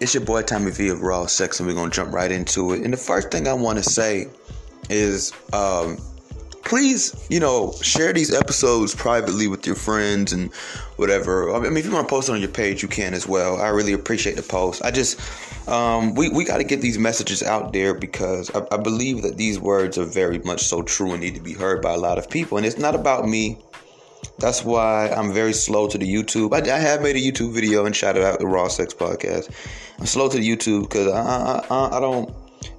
It's your boy Tommy V of Raw Sex, and we're gonna jump right into it. And the first thing I want to say is, um, please, you know, share these episodes privately with your friends and whatever. I mean, if you want to post it on your page, you can as well. I really appreciate the post. I just, um, we we got to get these messages out there because I, I believe that these words are very much so true and need to be heard by a lot of people. And it's not about me. That's why I'm very slow to the YouTube. I, I have made a YouTube video and shouted out the Raw Sex Podcast. I'm slow to the YouTube because I, I, I don't.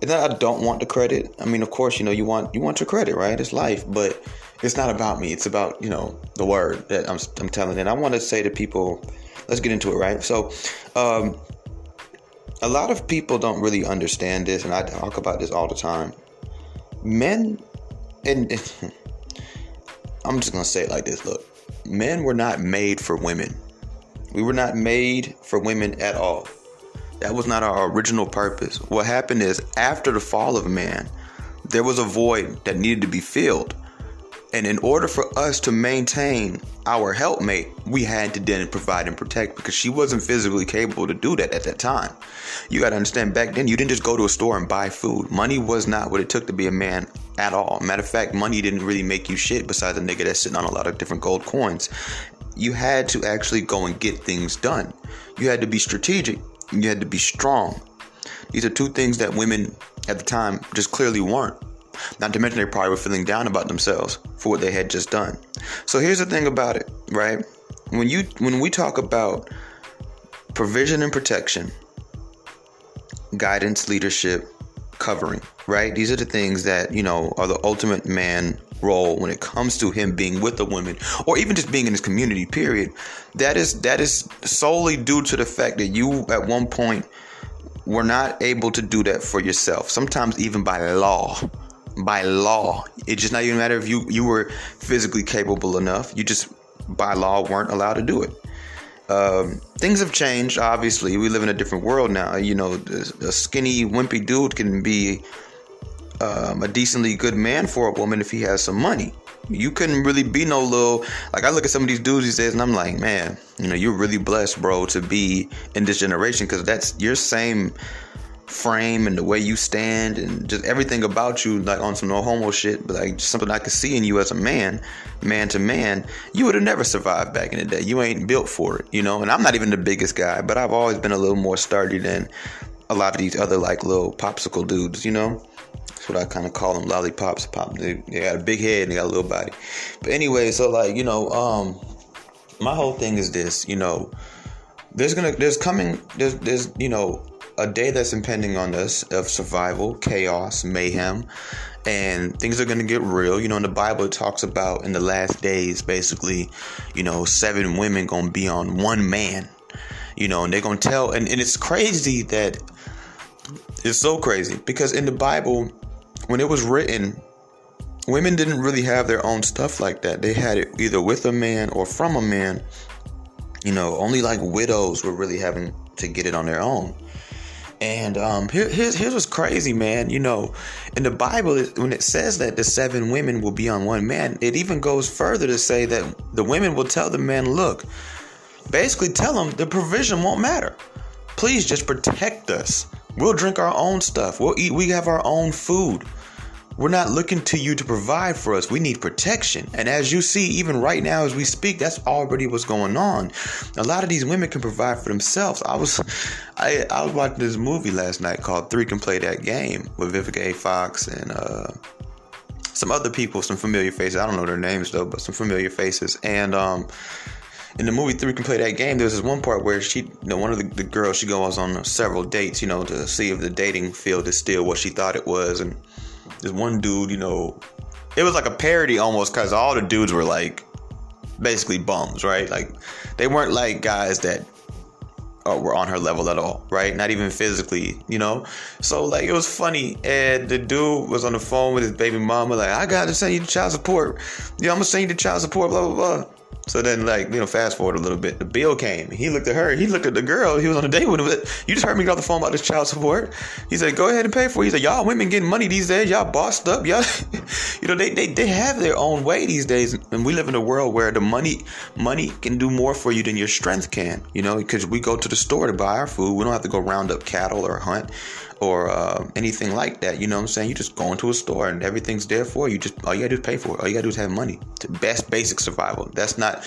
Not I don't want the credit. I mean, of course, you know you want you want your credit, right? It's life, but it's not about me. It's about you know the word that I'm I'm telling. And I want to say to people, let's get into it, right? So, um, a lot of people don't really understand this, and I talk about this all the time. Men, and I'm just gonna say it like this: Look, men were not made for women. We were not made for women at all. That was not our original purpose. What happened is after the fall of man, there was a void that needed to be filled. And in order for us to maintain our helpmate, we had to then provide and protect because she wasn't physically capable to do that at that time. You got to understand back then, you didn't just go to a store and buy food. Money was not what it took to be a man at all. Matter of fact, money didn't really make you shit besides a nigga that's sitting on a lot of different gold coins. You had to actually go and get things done. You had to be strategic. You had to be strong. These are two things that women at the time just clearly weren't. Not to mention they probably were feeling down about themselves for what they had just done. So here's the thing about it, right? When you when we talk about provision and protection, guidance, leadership, covering, right? These are the things that, you know, are the ultimate man role when it comes to him being with a woman or even just being in his community, period. That is that is solely due to the fact that you at one point were not able to do that for yourself. Sometimes even by law by law. It just not even matter if you you were physically capable enough. You just by law weren't allowed to do it. Um, things have changed. Obviously, we live in a different world now. You know, a skinny, wimpy dude can be um, a decently good man for a woman if he has some money. You couldn't really be no little like I look at some of these dudes these days and I'm like, man, you know, you're really blessed, bro, to be in this generation because that's your same frame and the way you stand and just everything about you, like on some no homo shit, but like something I could see in you as a man, man to man, you would have never survived back in the day. You ain't built for it, you know. And I'm not even the biggest guy, but I've always been a little more sturdy than a lot of these other like little popsicle dudes, you know. That's what I kind of call them, lollipops. Pop. They, they got a big head and they got a little body. But anyway, so like you know, um, my whole thing is this, you know. There's gonna, there's coming, there's, there's, you know, a day that's impending on us of survival, chaos, mayhem, and things are going to get real. You know, in the Bible, it talks about in the last days, basically, you know, seven women going to be on one man, you know, and they're going to tell, and, and it's crazy that it's so crazy because in the Bible, when it was written, women didn't really have their own stuff like that. They had it either with a man or from a man. You know, only like widows were really having to get it on their own. And um, here, here's here's what's crazy, man. You know, in the Bible, when it says that the seven women will be on one man, it even goes further to say that the women will tell the men, "Look, basically tell them the provision won't matter. Please just protect us. We'll drink our own stuff. We'll eat. We have our own food." We're not looking to you to provide for us. We need protection. And as you see, even right now as we speak, that's already what's going on. A lot of these women can provide for themselves. I was I, I was watching this movie last night called Three Can Play That Game with Vivica A. Fox and uh, some other people, some familiar faces. I don't know their names though, but some familiar faces. And um, in the movie Three Can Play That Game, there's this one part where she, you know, one of the, the girls, she goes on several dates, you know, to see if the dating field is still what she thought it was. And this one dude, you know, it was like a parody almost because all the dudes were like basically bums, right? Like they weren't like guys that uh, were on her level at all, right? Not even physically, you know. So like it was funny, and the dude was on the phone with his baby mama, like, "I gotta send you the child support. Yeah, I'm gonna send you the child support." Blah blah blah. So then, like, you know, fast forward a little bit. The bill came. He looked at her. He looked at the girl. He was on a date with him. You just heard me get off the phone about this child support. He said, go ahead and pay for it. He said, y'all women getting money these days. Y'all bossed up. Y'all, you know, they, they, they have their own way these days. And we live in a world where the money, money can do more for you than your strength can, you know, because we go to the store to buy our food. We don't have to go round up cattle or hunt or uh, anything like that. You know what I'm saying? You just go into a store and everything's there for you. Just all you gotta do is pay for it. All you gotta do is have money. Best basic survival. That's not,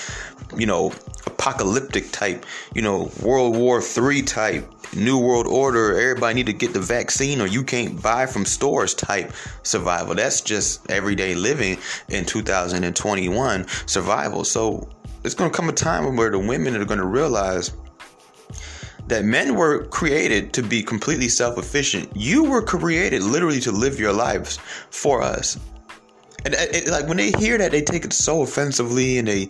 you know, apocalyptic type, you know, World War Three type, New World Order. Everybody need to get the vaccine or you can't buy from stores type survival. That's just everyday living in 2021 survival. So it's gonna come a time where the women are gonna realize that men were created to be completely self efficient. You were created literally to live your lives for us. And it, like when they hear that, they take it so offensively and they,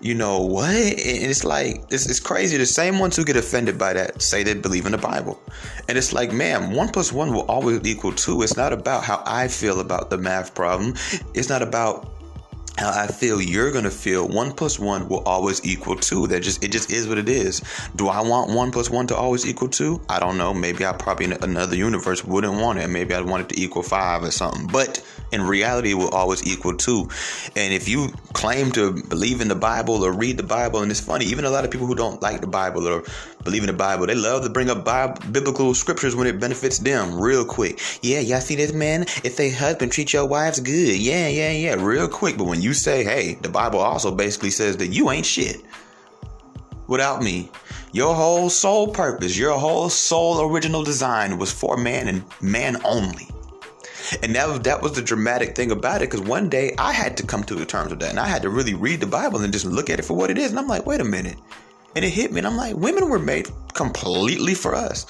you know, what? And it's like, it's, it's crazy. The same ones who get offended by that say they believe in the Bible. And it's like, man, one plus one will always equal two. It's not about how I feel about the math problem, it's not about I feel you're gonna feel one plus one will always equal two. That just it just is what it is. Do I want one plus one to always equal two? I don't know. Maybe I probably in another universe wouldn't want it. Maybe I'd want it to equal five or something. But in reality, it will always equal two. And if you claim to believe in the Bible or read the Bible, and it's funny, even a lot of people who don't like the Bible or believe in the Bible, they love to bring up Bible, biblical scriptures when it benefits them real quick. Yeah, y'all see this man? If they husband treat your wives good, yeah, yeah, yeah, real quick. But when you say, hey, the Bible also basically says that you ain't shit without me. Your whole soul purpose, your whole soul original design was for man and man only. And that, that was the dramatic thing about it because one day I had to come to terms with that and I had to really read the Bible and just look at it for what it is. And I'm like, wait a minute. And it hit me. And I'm like, women were made completely for us.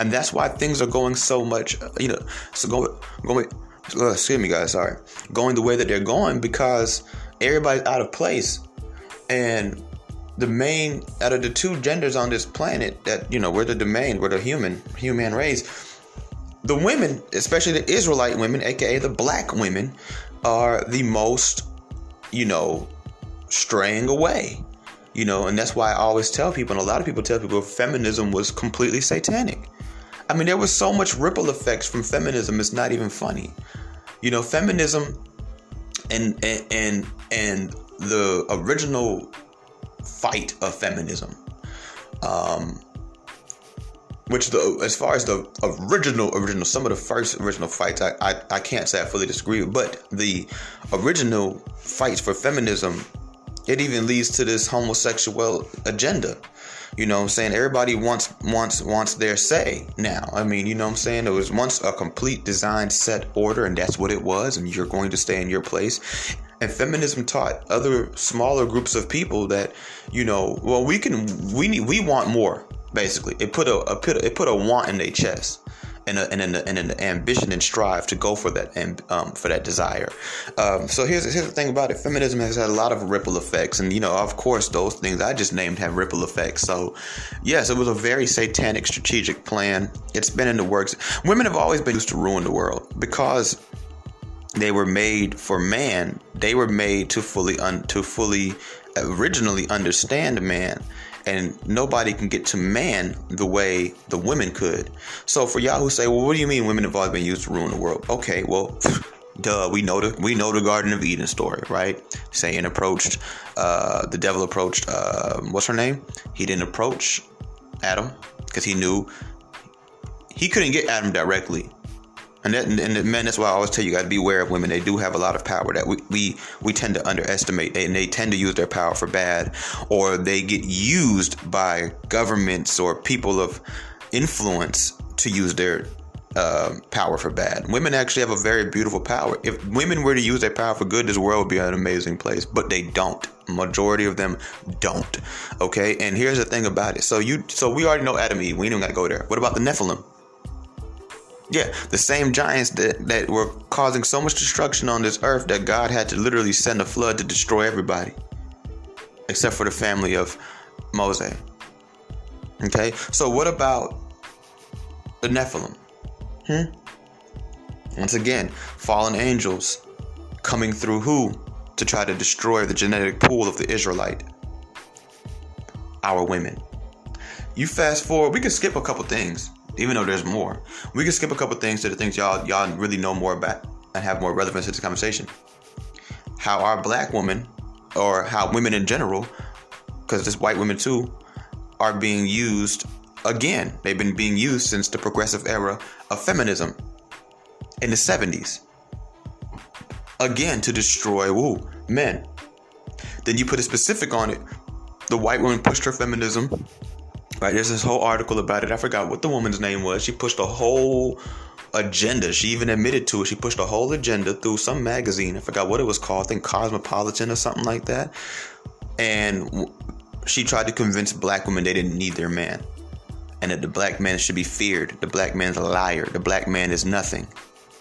And that's why things are going so much, uh, you know, so going, going, uh, excuse me, guys, sorry, going the way that they're going because everybody's out of place. And the main, out of the two genders on this planet that, you know, we're the domain, we're the human, human race the women, especially the Israelite women, aka the black women, are the most, you know, straying away. You know, and that's why I always tell people, and a lot of people tell people feminism was completely satanic. I mean, there was so much ripple effects from feminism, it's not even funny. You know, feminism and and and, and the original fight of feminism um, which the as far as the original original some of the first original fights I, I, I can't say I fully disagree with, but the original fights for feminism it even leads to this homosexual agenda. You know I'm saying? Everybody wants wants wants their say now. I mean, you know what I'm saying? It was once a complete design set order and that's what it was and you're going to stay in your place. And feminism taught other smaller groups of people that, you know, well we can we need we want more basically. It put a, a put a, it put a want in their chest. And, a, and, an, and an ambition and strive to go for that and um, for that desire. Um, so here's here's the thing about it: feminism has had a lot of ripple effects, and you know, of course, those things I just named have ripple effects. So, yes, it was a very satanic strategic plan. It's been in the works. Women have always been used to ruin the world because they were made for man. They were made to fully un, to fully originally understand man and nobody can get to man the way the women could. So for y'all who say, "Well, what do you mean women have always been used to ruin the world?" Okay, well, duh, we know the we know the Garden of Eden story, right? Satan approached, uh, the devil approached, uh, what's her name? He didn't approach Adam because he knew he couldn't get Adam directly. And, that, and men, that's why I always tell you, you got to be aware of women. They do have a lot of power that we, we, we tend to underestimate, and they tend to use their power for bad, or they get used by governments or people of influence to use their uh, power for bad. Women actually have a very beautiful power. If women were to use their power for good, this world would be an amazing place, but they don't. Majority of them don't. Okay, and here's the thing about it. So you, so we already know Adam and Eve. We don't got to go there. What about the Nephilim? Yeah, the same giants that, that were causing so much destruction on this earth that God had to literally send a flood to destroy everybody, except for the family of Moses. Okay, so what about the Nephilim? Hmm? Once again, fallen angels coming through who? to try to destroy the genetic pool of the Israelite. Our women. You fast forward, we can skip a couple things, even though there's more. We can skip a couple things to the things y'all y'all really know more about and have more relevance to this conversation. How our black women, or how women in general, because there's white women too, are being used again. They've been being used since the progressive era of feminism in the 70s. Again, to destroy woo, men. Then you put a specific on it. The white woman pushed her feminism. There's this whole article about it. I forgot what the woman's name was. She pushed a whole agenda. She even admitted to it. She pushed a whole agenda through some magazine. I forgot what it was called. I think Cosmopolitan or something like that. And she tried to convince black women they didn't need their man. And that the black man should be feared. The black man's a liar. The black man is nothing.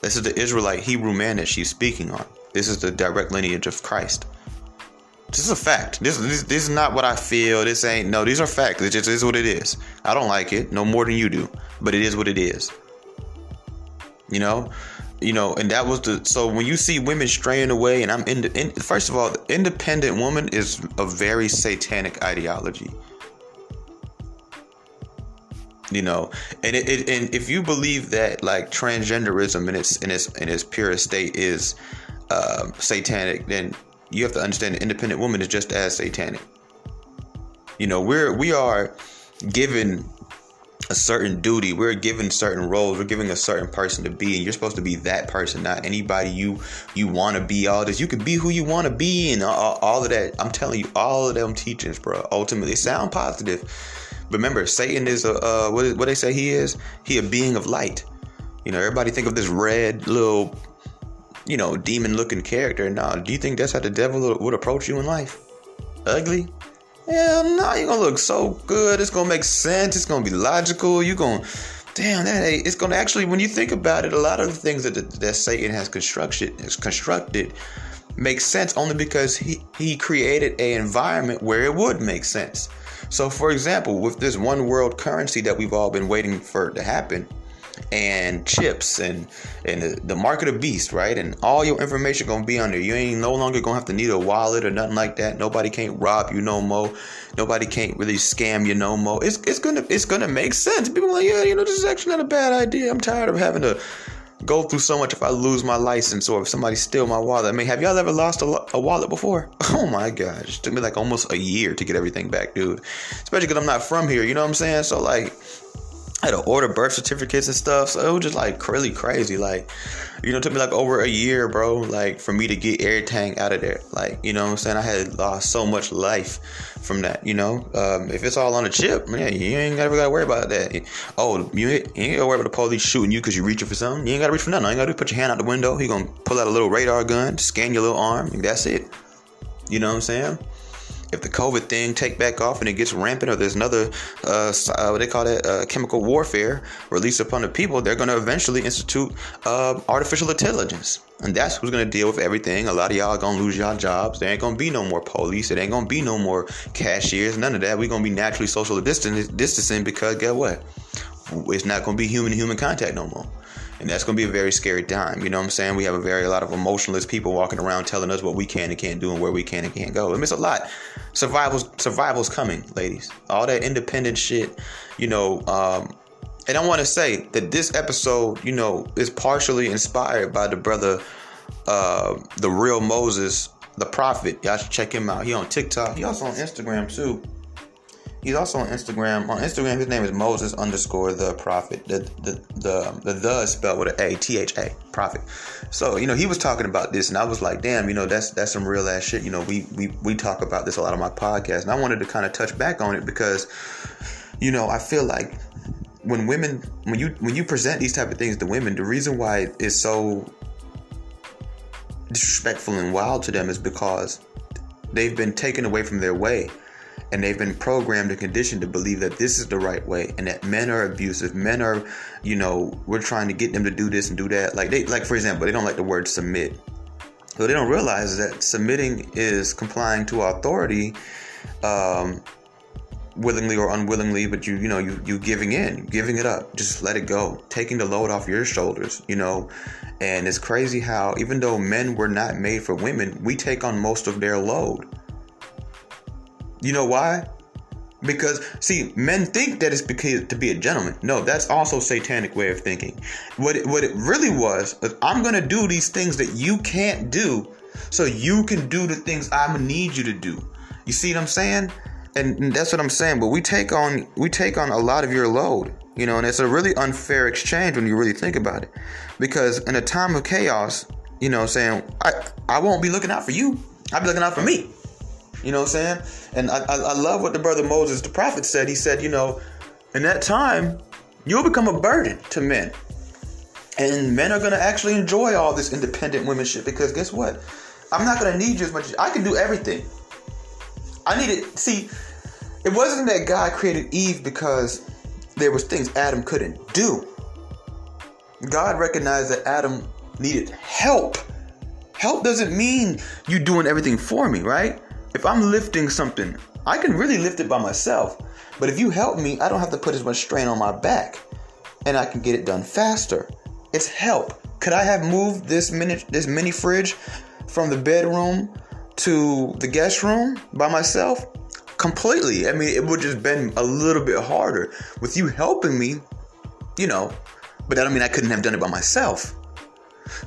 This is the Israelite Hebrew man that she's speaking on. This is the direct lineage of Christ. This is a fact. This, this, this is not what I feel. This ain't no. These are facts. It just is what it is. I don't like it no more than you do, but it is what it is. You know, you know, and that was the so when you see women straying away, and I'm in, the, in first of all, the independent woman is a very satanic ideology. You know, and it, it, and if you believe that like transgenderism in its in its in its purest state is uh, satanic, then you have to understand independent woman is just as satanic. You know, we're we are given a certain duty. We're given certain roles. We're giving a certain person to be, and you're supposed to be that person, not anybody you you want to be. All this, you can be who you want to be, and all, all, of that. I'm telling you, all of them teachings, bro, ultimately sound positive. Remember, Satan is a uh, what what they say he is. He a being of light. You know, everybody think of this red little, you know, demon-looking character. Now, do you think that's how the devil would approach you in life? Ugly, Hell no, you're gonna look so good. It's gonna make sense. It's gonna be logical. You're gonna, damn, that it's gonna actually, when you think about it, a lot of the things that, that Satan has constructed, has constructed makes sense only because he, he created an environment where it would make sense. So, for example, with this one world currency that we've all been waiting for to happen, and chips and and the, market of beast, right? And all your information gonna be on there. You ain't no longer gonna have to need a wallet or nothing like that. Nobody can't rob you no more. Nobody can't really scam you no more. It's it's gonna it's gonna make sense. People like, yeah, you know, this is actually not a bad idea. I'm tired of having to go through so much if I lose my license or if somebody steal my wallet. I mean, have y'all ever lost a, a wallet before? Oh my gosh, it took me like almost a year to get everything back, dude. Especially because I'm not from here. You know what I'm saying? So like I had to order birth certificates and stuff. So it was just like really crazy. Like, you know, it took me like over a year, bro, like for me to get Air everything out of there. Like, you know what I'm saying? I had lost so much life from that, you know? Um, if it's all on a chip, man, you ain't ever gotta worry about that. Oh, you ain't, you ain't gotta worry about the police shooting you because you're reaching for something. You ain't gotta reach for nothing. You gotta do put your hand out the window. He gonna pull out a little radar gun, scan your little arm, that's it. You know what I'm saying? If the COVID thing take back off and it gets rampant, or there's another uh, uh, what they call it uh, chemical warfare released upon the people, they're going to eventually institute uh, artificial intelligence, and that's who's going to deal with everything. A lot of y'all going to lose y'all jobs. There ain't going to be no more police. It ain't going to be no more cashiers. None of that. We're going to be naturally social distancing because guess what? It's not going to be human human contact no more and that's going to be a very scary time. You know what I'm saying? We have a very a lot of emotionless people walking around telling us what we can and can't do and where we can and can't go. I mean, it's a lot. Survival's survival's coming, ladies. All that independent shit, you know. Um, and I want to say that this episode, you know, is partially inspired by the brother, uh, the real Moses, the prophet. Y'all should check him out. He on TikTok. He also on Instagram too. He's also on Instagram. On Instagram, his name is Moses underscore the prophet. The the the the, the spelled with an A, T H A, prophet. So you know he was talking about this, and I was like, damn, you know that's that's some real ass shit. You know we we we talk about this a lot on my podcast, and I wanted to kind of touch back on it because you know I feel like when women when you when you present these type of things to women, the reason why it's so disrespectful and wild to them is because they've been taken away from their way and they've been programmed and conditioned to believe that this is the right way and that men are abusive. Men are you know we're trying to get them to do this and do that. Like they like for example they don't like the word submit. So they don't realize that submitting is complying to authority um, willingly or unwillingly, but you you know you you giving in, giving it up, just let it go, taking the load off your shoulders, you know. And it's crazy how even though men were not made for women, we take on most of their load. You know why? Because see, men think that it's because to be a gentleman. No, that's also satanic way of thinking. What it, what it really was is I'm gonna do these things that you can't do, so you can do the things I'm gonna need you to do. You see what I'm saying? and that's what I'm saying. But we take on we take on a lot of your load, you know, and it's a really unfair exchange when you really think about it. Because in a time of chaos, you know, saying I I won't be looking out for you. I'll be looking out for me. You know what I'm saying? And I, I, I love what the brother Moses, the prophet, said. He said, you know, in that time, you'll become a burden to men. And men are going to actually enjoy all this independent womanship because guess what? I'm not going to need you as much. I can do everything. I needed see. It wasn't that God created Eve because there was things Adam couldn't do. God recognized that Adam needed help. Help doesn't mean you doing everything for me, right? If I'm lifting something, I can really lift it by myself. But if you help me, I don't have to put as much strain on my back and I can get it done faster. It's help. Could I have moved this mini this mini fridge from the bedroom to the guest room by myself? Completely. I mean, it would just been a little bit harder with you helping me, you know, but that don't mean I couldn't have done it by myself.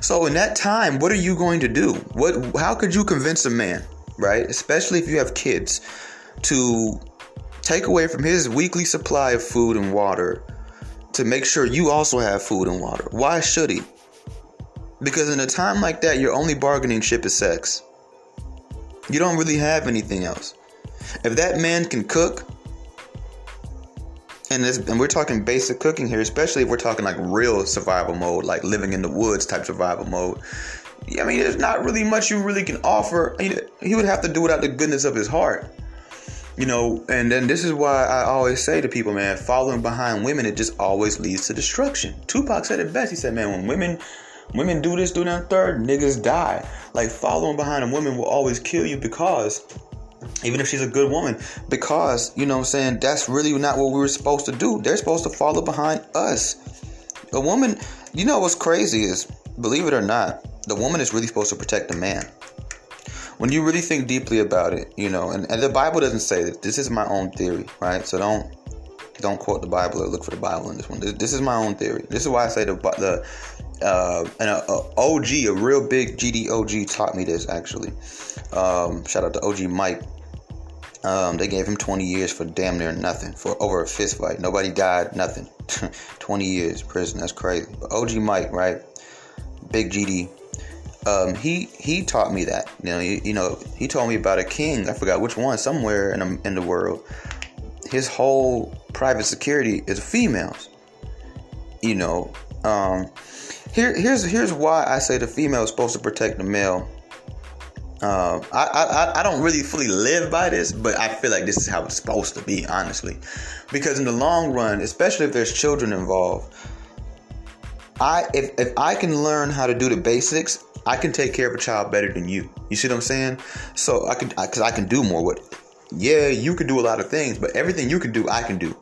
So in that time, what are you going to do? What how could you convince a man, right? Especially if you have kids to take away from his weekly supply of food and water to make sure you also have food and water. Why should he? Because in a time like that, your only bargaining chip is sex. You don't really have anything else. If that man can cook, and this, and we're talking basic cooking here, especially if we're talking like real survival mode, like living in the woods type survival mode. I mean, there's not really much you really can offer. He would have to do it out the goodness of his heart. You know, and then this is why I always say to people, man, following behind women, it just always leads to destruction. Tupac said it best. He said, man, when women Women do this, do that, third, niggas die. Like following behind a woman will always kill you because even if she's a good woman, because you know what I'm saying, that's really not what we were supposed to do. They're supposed to follow behind us. A woman, you know what's crazy is, believe it or not, the woman is really supposed to protect the man. When you really think deeply about it, you know, and, and the Bible doesn't say that. This is my own theory, right? So don't don't quote the Bible or look for the Bible in this one. This, this is my own theory. This is why I say the the uh, and a, a, OG, a real big GD OG taught me this actually. Um, shout out to OG Mike. Um, they gave him 20 years for damn near nothing for over a fist fight. Nobody died, nothing. 20 years prison. That's crazy. But OG Mike, right? Big GD. Um, he he taught me that. You know, he, you know, he told me about a king. I forgot which one. Somewhere in the, in the world, his whole private security is females. You know, um, here, here's here's why I say the female is supposed to protect the male. Uh, I, I I don't really fully live by this, but I feel like this is how it's supposed to be, honestly, because in the long run, especially if there's children involved, I if if I can learn how to do the basics, I can take care of a child better than you. You see what I'm saying? So I can because I, I can do more with it. Yeah, you can do a lot of things, but everything you can do, I can do.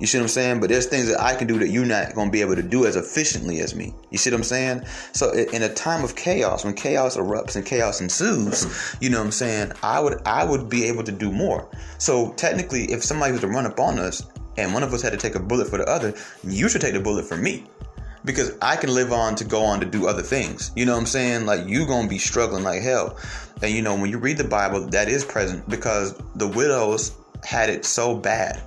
You see what I'm saying? But there's things that I can do that you're not going to be able to do as efficiently as me. You see what I'm saying? So in a time of chaos, when chaos erupts and chaos ensues, you know what I'm saying? I would I would be able to do more. So technically, if somebody was to run up on us and one of us had to take a bullet for the other, you should take the bullet for me because I can live on to go on to do other things. You know what I'm saying? Like you gonna be struggling like hell. And you know when you read the Bible, that is present because the widows had it so bad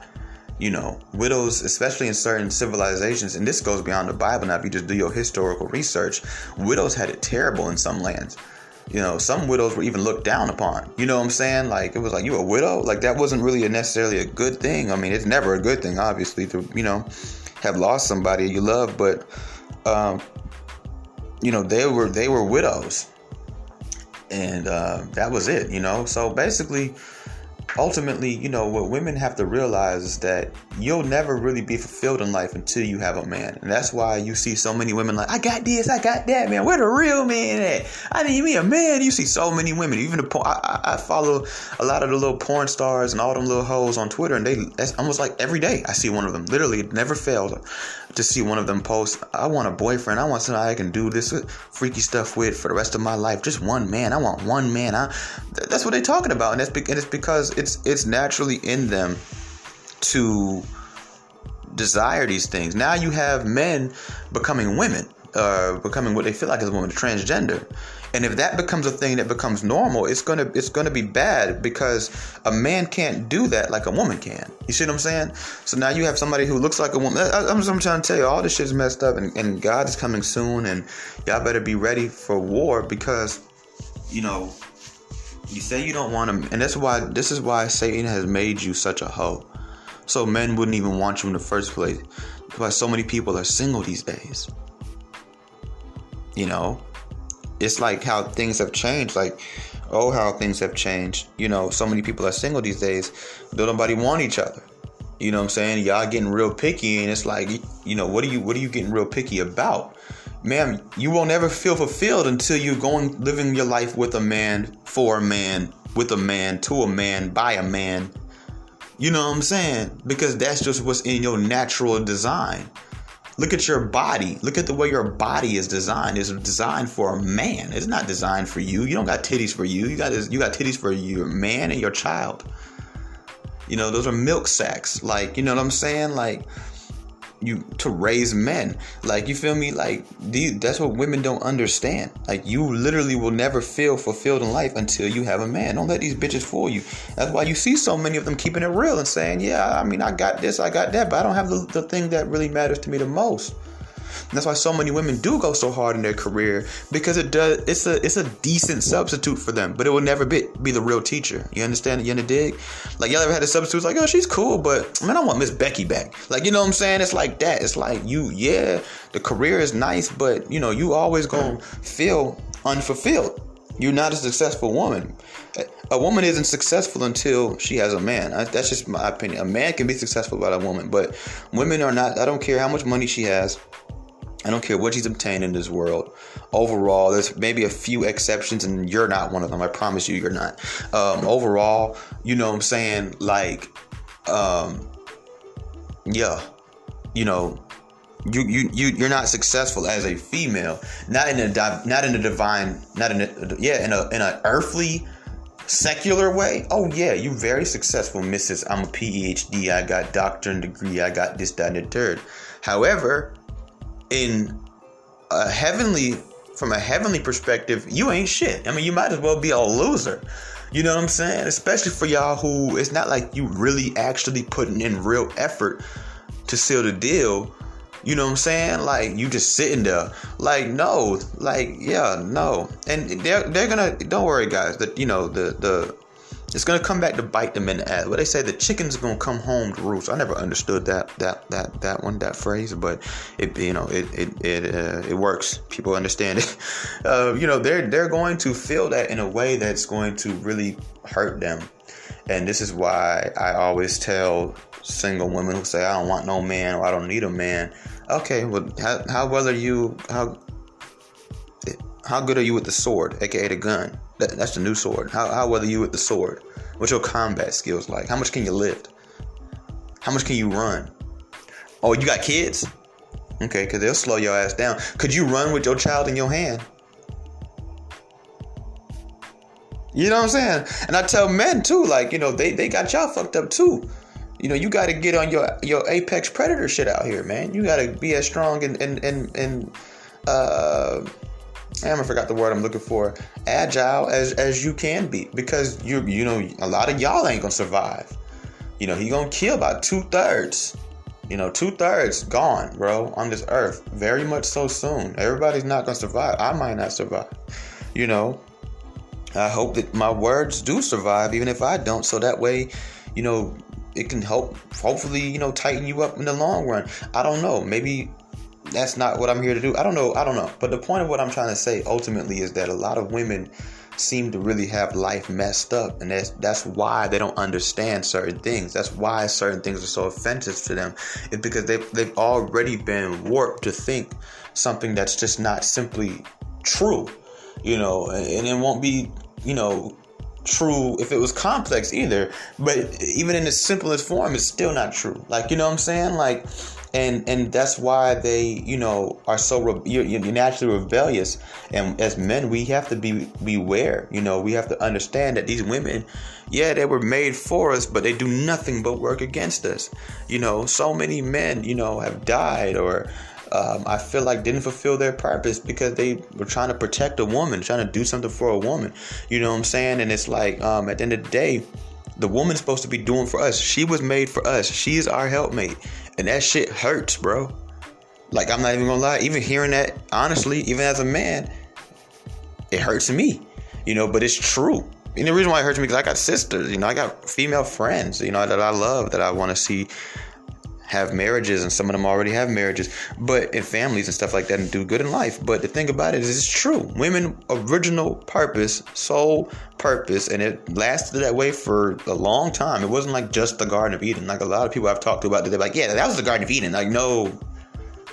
you know, widows, especially in certain civilizations, and this goes beyond the Bible. Now, if you just do your historical research, widows had it terrible in some lands. You know, some widows were even looked down upon. You know what I'm saying? Like it was like you a widow. Like that wasn't really a necessarily a good thing. I mean, it's never a good thing, obviously, to you know have lost somebody you love, but um, you know they were they were widows, and uh, that was it. You know, so basically ultimately, you know, what women have to realize is that you'll never really be fulfilled in life until you have a man. And that's why you see so many women like, I got this, I got that, man. Where the real man at? I need me a man. You see so many women, even the I, I follow a lot of the little porn stars and all them little hoes on Twitter, and they that's almost like every day I see one of them. Literally, it never fails to see one of them post, I want a boyfriend. I want somebody I can do this freaky stuff with for the rest of my life. Just one man. I want one man. I, that's what they're talking about, and, that's, and it's because it's it's naturally in them to desire these things. Now you have men becoming women, uh, becoming what they feel like as a woman, transgender. And if that becomes a thing that becomes normal, it's gonna it's gonna be bad because a man can't do that like a woman can. You see what I'm saying? So now you have somebody who looks like a woman. I, am trying to tell you, all this shit's messed up, and, and God is coming soon, and y'all better be ready for war because, you know, you say you don't want to, and that's why this is why Satan has made you such a hoe. So men wouldn't even want you in the first place. That's why so many people are single these days. You know, it's like how things have changed. Like, oh, how things have changed. You know, so many people are single these days. Don't nobody want each other. You know what I'm saying? Y'all getting real picky, and it's like, you know, what are you, what are you getting real picky about? Ma'am, you will never feel fulfilled until you're going living your life with a man, for a man, with a man, to a man, by a man. You know what I'm saying? Because that's just what's in your natural design. Look at your body. Look at the way your body is designed. It's designed for a man. It's not designed for you. You don't got titties for you. You got you got titties for your man and your child. You know, those are milk sacks. Like, you know what I'm saying? Like you to raise men. Like you feel me? Like these, that's what women don't understand. Like you literally will never feel fulfilled in life until you have a man. Don't let these bitches fool you. That's why you see so many of them keeping it real and saying, "Yeah, I mean, I got this, I got that, but I don't have the, the thing that really matters to me the most." And that's why so many women do go so hard in their career because it does. It's a it's a decent substitute for them, but it will never be be the real teacher. You understand? You under dig? Like y'all ever had a substitute it's like, oh, she's cool, but man, I want Miss Becky back. Like you know what I'm saying? It's like that. It's like you, yeah, the career is nice, but you know you always gonna feel unfulfilled. You're not a successful woman. A woman isn't successful until she has a man. That's just my opinion. A man can be successful without a woman, but women are not. I don't care how much money she has. I don't care what she's obtained in this world. Overall, there's maybe a few exceptions, and you're not one of them. I promise you, you're not. Um, overall, you know what I'm saying? Like, um, yeah, you know, you you you you're not successful as a female. Not in a not in a divine, not in a yeah, in a in an earthly secular way, oh yeah, you very successful, Mrs. I'm a PhD, I got doctorate degree, I got this, that, and the third. However, in a heavenly from a heavenly perspective, you ain't shit. I mean, you might as well be a loser. You know what I'm saying? Especially for y'all who it's not like you really actually putting in real effort to seal the deal. You know what I'm saying? Like you just sitting there. Like no, like yeah, no. And they're they're gonna don't worry guys, that you know the the it's gonna come back to bite them in the ass. But they say the chickens gonna come home to roost. I never understood that that that that one that phrase, but it you know it it it uh, it works. People understand it. Uh, you know they're they're going to feel that in a way that's going to really hurt them, and this is why I always tell single women who say I don't want no man or I don't need a man. Okay, well how how well are you how how good are you with the sword, aka the gun? That, that's the new sword. How, how well are you with the sword? What's your combat skills like? How much can you lift? How much can you run? Oh, you got kids? Okay, because they'll slow your ass down. Could you run with your child in your hand? You know what I'm saying? And I tell men too, like, you know, they, they got y'all fucked up too. You know, you got to get on your your apex predator shit out here, man. You got to be as strong and and and, and uh, I forgot the word I'm looking for, agile as as you can be because you you know a lot of y'all ain't gonna survive. You know he gonna kill about two thirds. You know two thirds gone, bro, on this earth. Very much so soon. Everybody's not gonna survive. I might not survive. You know. I hope that my words do survive, even if I don't. So that way, you know, it can help. Hopefully, you know, tighten you up in the long run. I don't know. Maybe that's not what I'm here to do. I don't know. I don't know. But the point of what I'm trying to say ultimately is that a lot of women seem to really have life messed up and that's that's why they don't understand certain things that's why certain things are so offensive to them it's because they've, they've already been warped to think something that's just not simply true you know and it won't be you know true if it was complex either but even in the simplest form it's still not true. Like you know what i'm saying? Like and and that's why they you know are so re- you're, you're, naturally rebellious. And as men we have to be beware. You know we have to understand that these women yeah they were made for us but they do nothing but work against us. You know so many men you know have died or um, I feel like didn't fulfill their purpose because they were trying to protect a woman, trying to do something for a woman. You know what I'm saying? And it's like um, at the end of the day, the woman's supposed to be doing for us. She was made for us. She is our helpmate. And that shit hurts, bro. Like, I'm not even gonna lie. Even hearing that, honestly, even as a man, it hurts me, you know, but it's true. And the reason why it hurts me because I got sisters, you know, I got female friends, you know, that I love, that I want to see have marriages and some of them already have marriages but in families and stuff like that and do good in life. But the thing about it is it's true. Women original purpose sole purpose and it lasted that way for a long time. It wasn't like just the garden of eden. Like a lot of people i've talked to about they're like yeah that was the garden of eden. Like no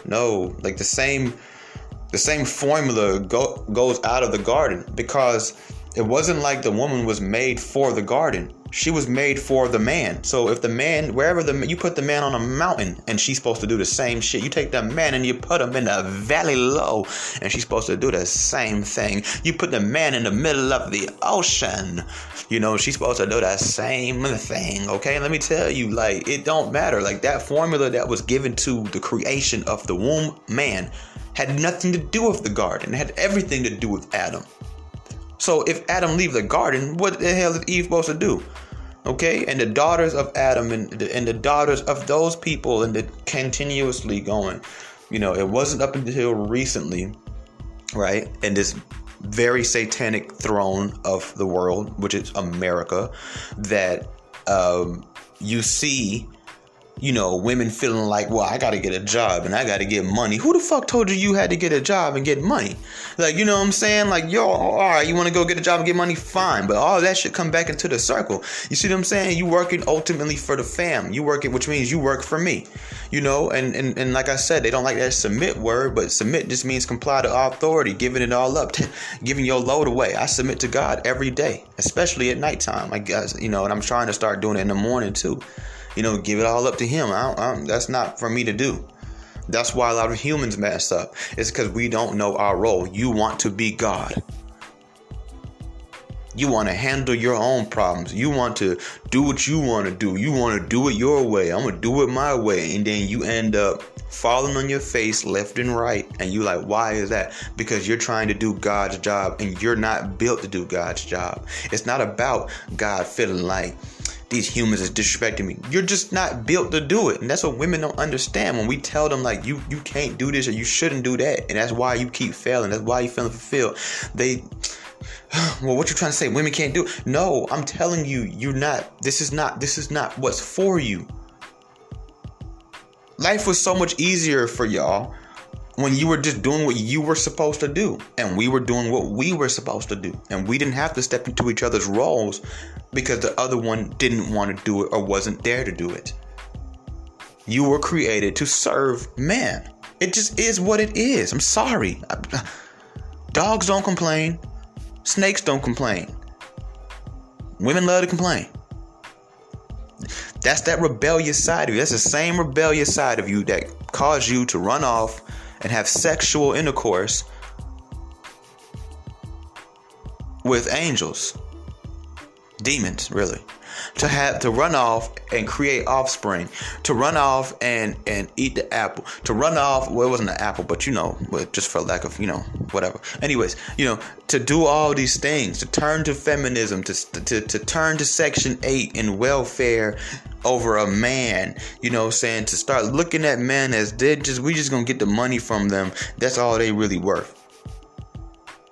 no. Like the same the same formula go, goes out of the garden because it wasn't like the woman was made for the garden she was made for the man. So if the man, wherever the you put the man on a mountain, and she's supposed to do the same shit. You take the man and you put him in the valley low, and she's supposed to do the same thing. You put the man in the middle of the ocean, you know she's supposed to do the same thing. Okay, let me tell you, like it don't matter. Like that formula that was given to the creation of the womb man had nothing to do with the garden. It had everything to do with Adam. So if Adam leave the garden, what the hell is Eve supposed to do? Okay, and the daughters of Adam and the, and the daughters of those people, and the continuously going. You know, it wasn't up until recently, right? And this very satanic throne of the world, which is America, that um, you see you know, women feeling like, well, I gotta get a job and I gotta get money. Who the fuck told you you had to get a job and get money? Like, you know what I'm saying? Like, yo, all right, you wanna go get a job and get money? Fine. But all that should come back into the circle. You see what I'm saying? You working ultimately for the fam. You working, which means you work for me. You know, and, and, and like I said, they don't like that submit word, but submit just means comply to authority, giving it all up, giving your load away. I submit to God every day, especially at nighttime. I guess, you know, and I'm trying to start doing it in the morning too you know, give it all up to Him. I I that's not for me to do. That's why a lot of humans mess up. It's because we don't know our role. You want to be God. You want to handle your own problems. You want to do what you want to do. You want to do it your way. I'm going to do it my way. And then you end up falling on your face left and right. And you're like, why is that? Because you're trying to do God's job and you're not built to do God's job. It's not about God feeling like, these humans is disrespecting me. You're just not built to do it. And that's what women don't understand when we tell them like you you can't do this or you shouldn't do that. And that's why you keep failing. That's why you feeling fulfilled. They well what you're trying to say women can't do it. no i'm telling you you're not this is not this is not what's for you life was so much easier for y'all when you were just doing what you were supposed to do and we were doing what we were supposed to do and we didn't have to step into each other's roles because the other one didn't want to do it or wasn't there to do it. You were created to serve man. It just is what it is. I'm sorry. Dogs don't complain. Snakes don't complain. Women love to complain. That's that rebellious side of you. That's the same rebellious side of you that caused you to run off and have sexual intercourse with angels, demons, really. To have to run off and create offspring, to run off and and eat the apple, to run off. Well, it wasn't an apple, but you know, just for lack of you know whatever. Anyways, you know, to do all these things, to turn to feminism, to to to turn to Section Eight and welfare over a man, you know, saying to start looking at men as they just we just gonna get the money from them. That's all they really worth.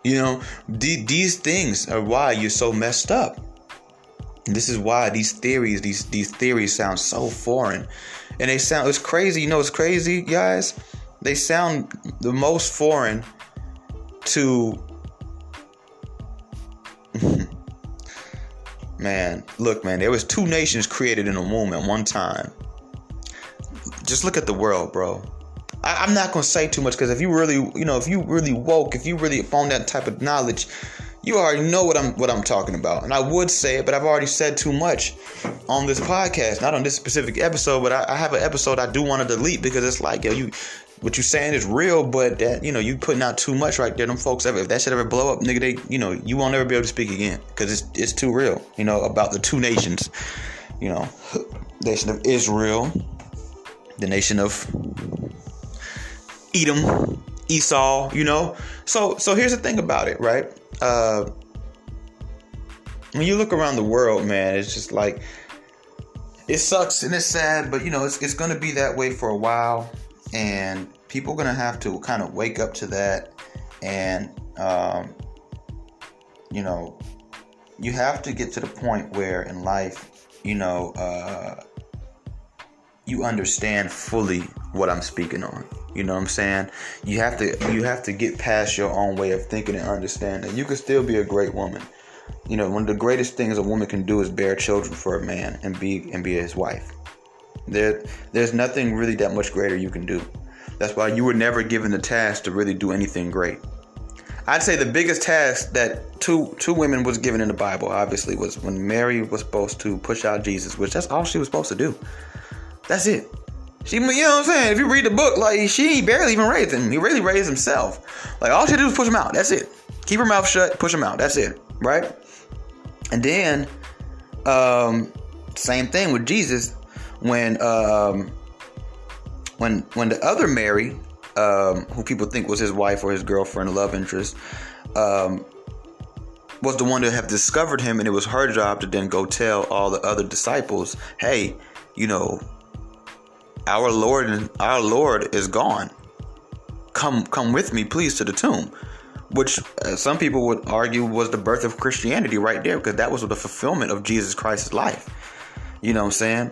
You know, the, these things are why you're so messed up. This is why these theories, these these theories sound so foreign, and they sound it's crazy. You know, it's crazy, guys. They sound the most foreign to man, look, man, there was two nations created in a womb at one time. Just look at the world, bro. I, am not gonna say too much because if you really, you know, if you really woke, if you really found that type of knowledge, you already know what I'm what I'm talking about. And I would say it, but I've already said too much on this podcast, not on this specific episode. But I, I have an episode I do want to delete because it's like, yo, you what you saying is real, but that you know you putting out too much right there. Them folks ever if that should ever blow up, nigga, they you know you won't ever be able to speak again because it's it's too real. You know about the two nations, you know, nation of Israel, the nation of Edom, Esau. You know, so so here's the thing about it, right? Uh, when you look around the world, man, it's just like it sucks and it's sad, but you know it's it's gonna be that way for a while and people are gonna have to kind of wake up to that and um, you know you have to get to the point where in life you know uh, you understand fully what i'm speaking on you know what i'm saying you have to you have to get past your own way of thinking and understand that you can still be a great woman you know one of the greatest things a woman can do is bear children for a man and be and be his wife there, there's nothing really that much greater you can do. That's why you were never given the task to really do anything great. I'd say the biggest task that two two women was given in the Bible, obviously, was when Mary was supposed to push out Jesus, which that's all she was supposed to do. That's it. She, you know what I'm saying? If you read the book, like she barely even raised him. He really raised himself. Like all she did was push him out. That's it. Keep her mouth shut, push him out. That's it. Right? And then, um, same thing with Jesus when um, when when the other Mary, um, who people think was his wife or his girlfriend, love interest, um, was the one to have discovered him, and it was her job to then go tell all the other disciples, "Hey, you know, our Lord our Lord is gone. Come, come with me, please, to the tomb." Which uh, some people would argue was the birth of Christianity right there, because that was the fulfillment of Jesus Christ's life. You know what I'm saying?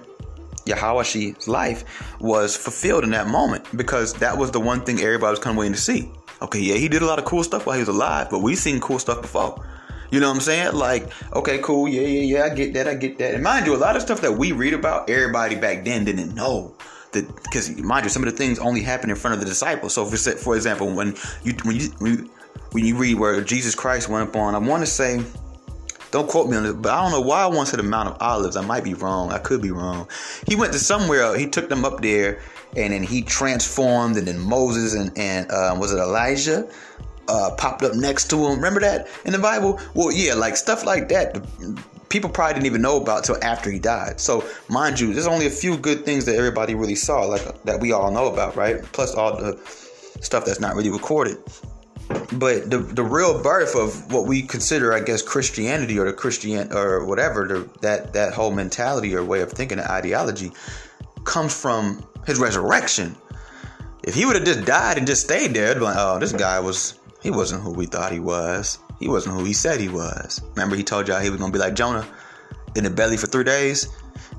Yahweh's life was fulfilled in that moment because that was the one thing everybody was kind of waiting to see. Okay, yeah, he did a lot of cool stuff while he was alive, but we've seen cool stuff before. You know what I'm saying? Like, okay, cool, yeah, yeah, yeah, I get that, I get that. And mind you, a lot of stuff that we read about, everybody back then didn't know because mind you, some of the things only happen in front of the disciples. So, for for example, when you when you when you read where Jesus Christ went up on, I want to say don't quote me on this, but I don't know why I went to the Mount of Olives. I might be wrong. I could be wrong. He went to somewhere. He took them up there, and then he transformed, and then Moses and and uh, was it Elijah uh, popped up next to him. Remember that in the Bible? Well, yeah, like stuff like that. People probably didn't even know about till after he died. So, mind you, there's only a few good things that everybody really saw, like uh, that we all know about, right? Plus all the stuff that's not really recorded but the the real birth of what we consider, I guess, Christianity or the Christian or whatever the, that that whole mentality or way of thinking, and ideology, comes from his resurrection. If he would have just died and just stayed there, like, oh, this guy was he wasn't who we thought he was. He wasn't who he said he was. Remember, he told y'all he was gonna be like Jonah in the belly for three days.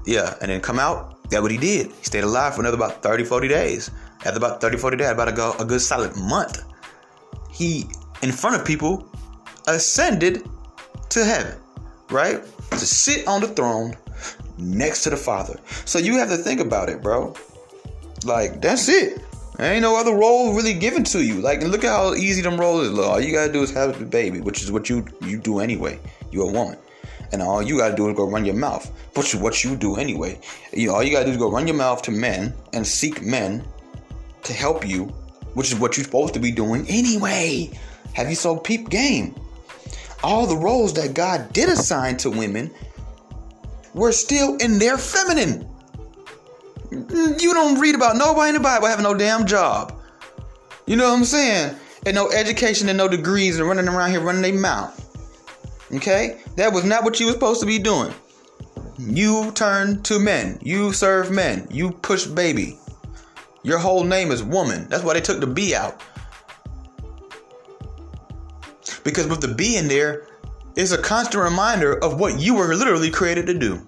Yeah, and then come out. That's what he did. He stayed alive for another about 30, 40 days. After about 30, 40 days, about a, go, a good solid month he, in front of people, ascended to heaven, right? To sit on the throne next to the Father. So you have to think about it, bro. Like, that's it. Ain't no other role really given to you. Like, look at how easy them roles is. Look, All you gotta do is have a baby, which is what you you do anyway. You're a woman, and all you gotta do is go run your mouth, which is what you do anyway. You all you gotta do is go run your mouth to men and seek men to help you which is what you're supposed to be doing anyway. Have you so peep game? All the roles that God did assign to women were still in their feminine. You don't read about nobody in the Bible having no damn job. You know what I'm saying? And no education and no degrees and running around here running their mouth. Okay? That was not what you were supposed to be doing. You turn to men. You serve men. You push baby. Your whole name is woman. That's why they took the B out. Because with the B in there, it's a constant reminder of what you were literally created to do.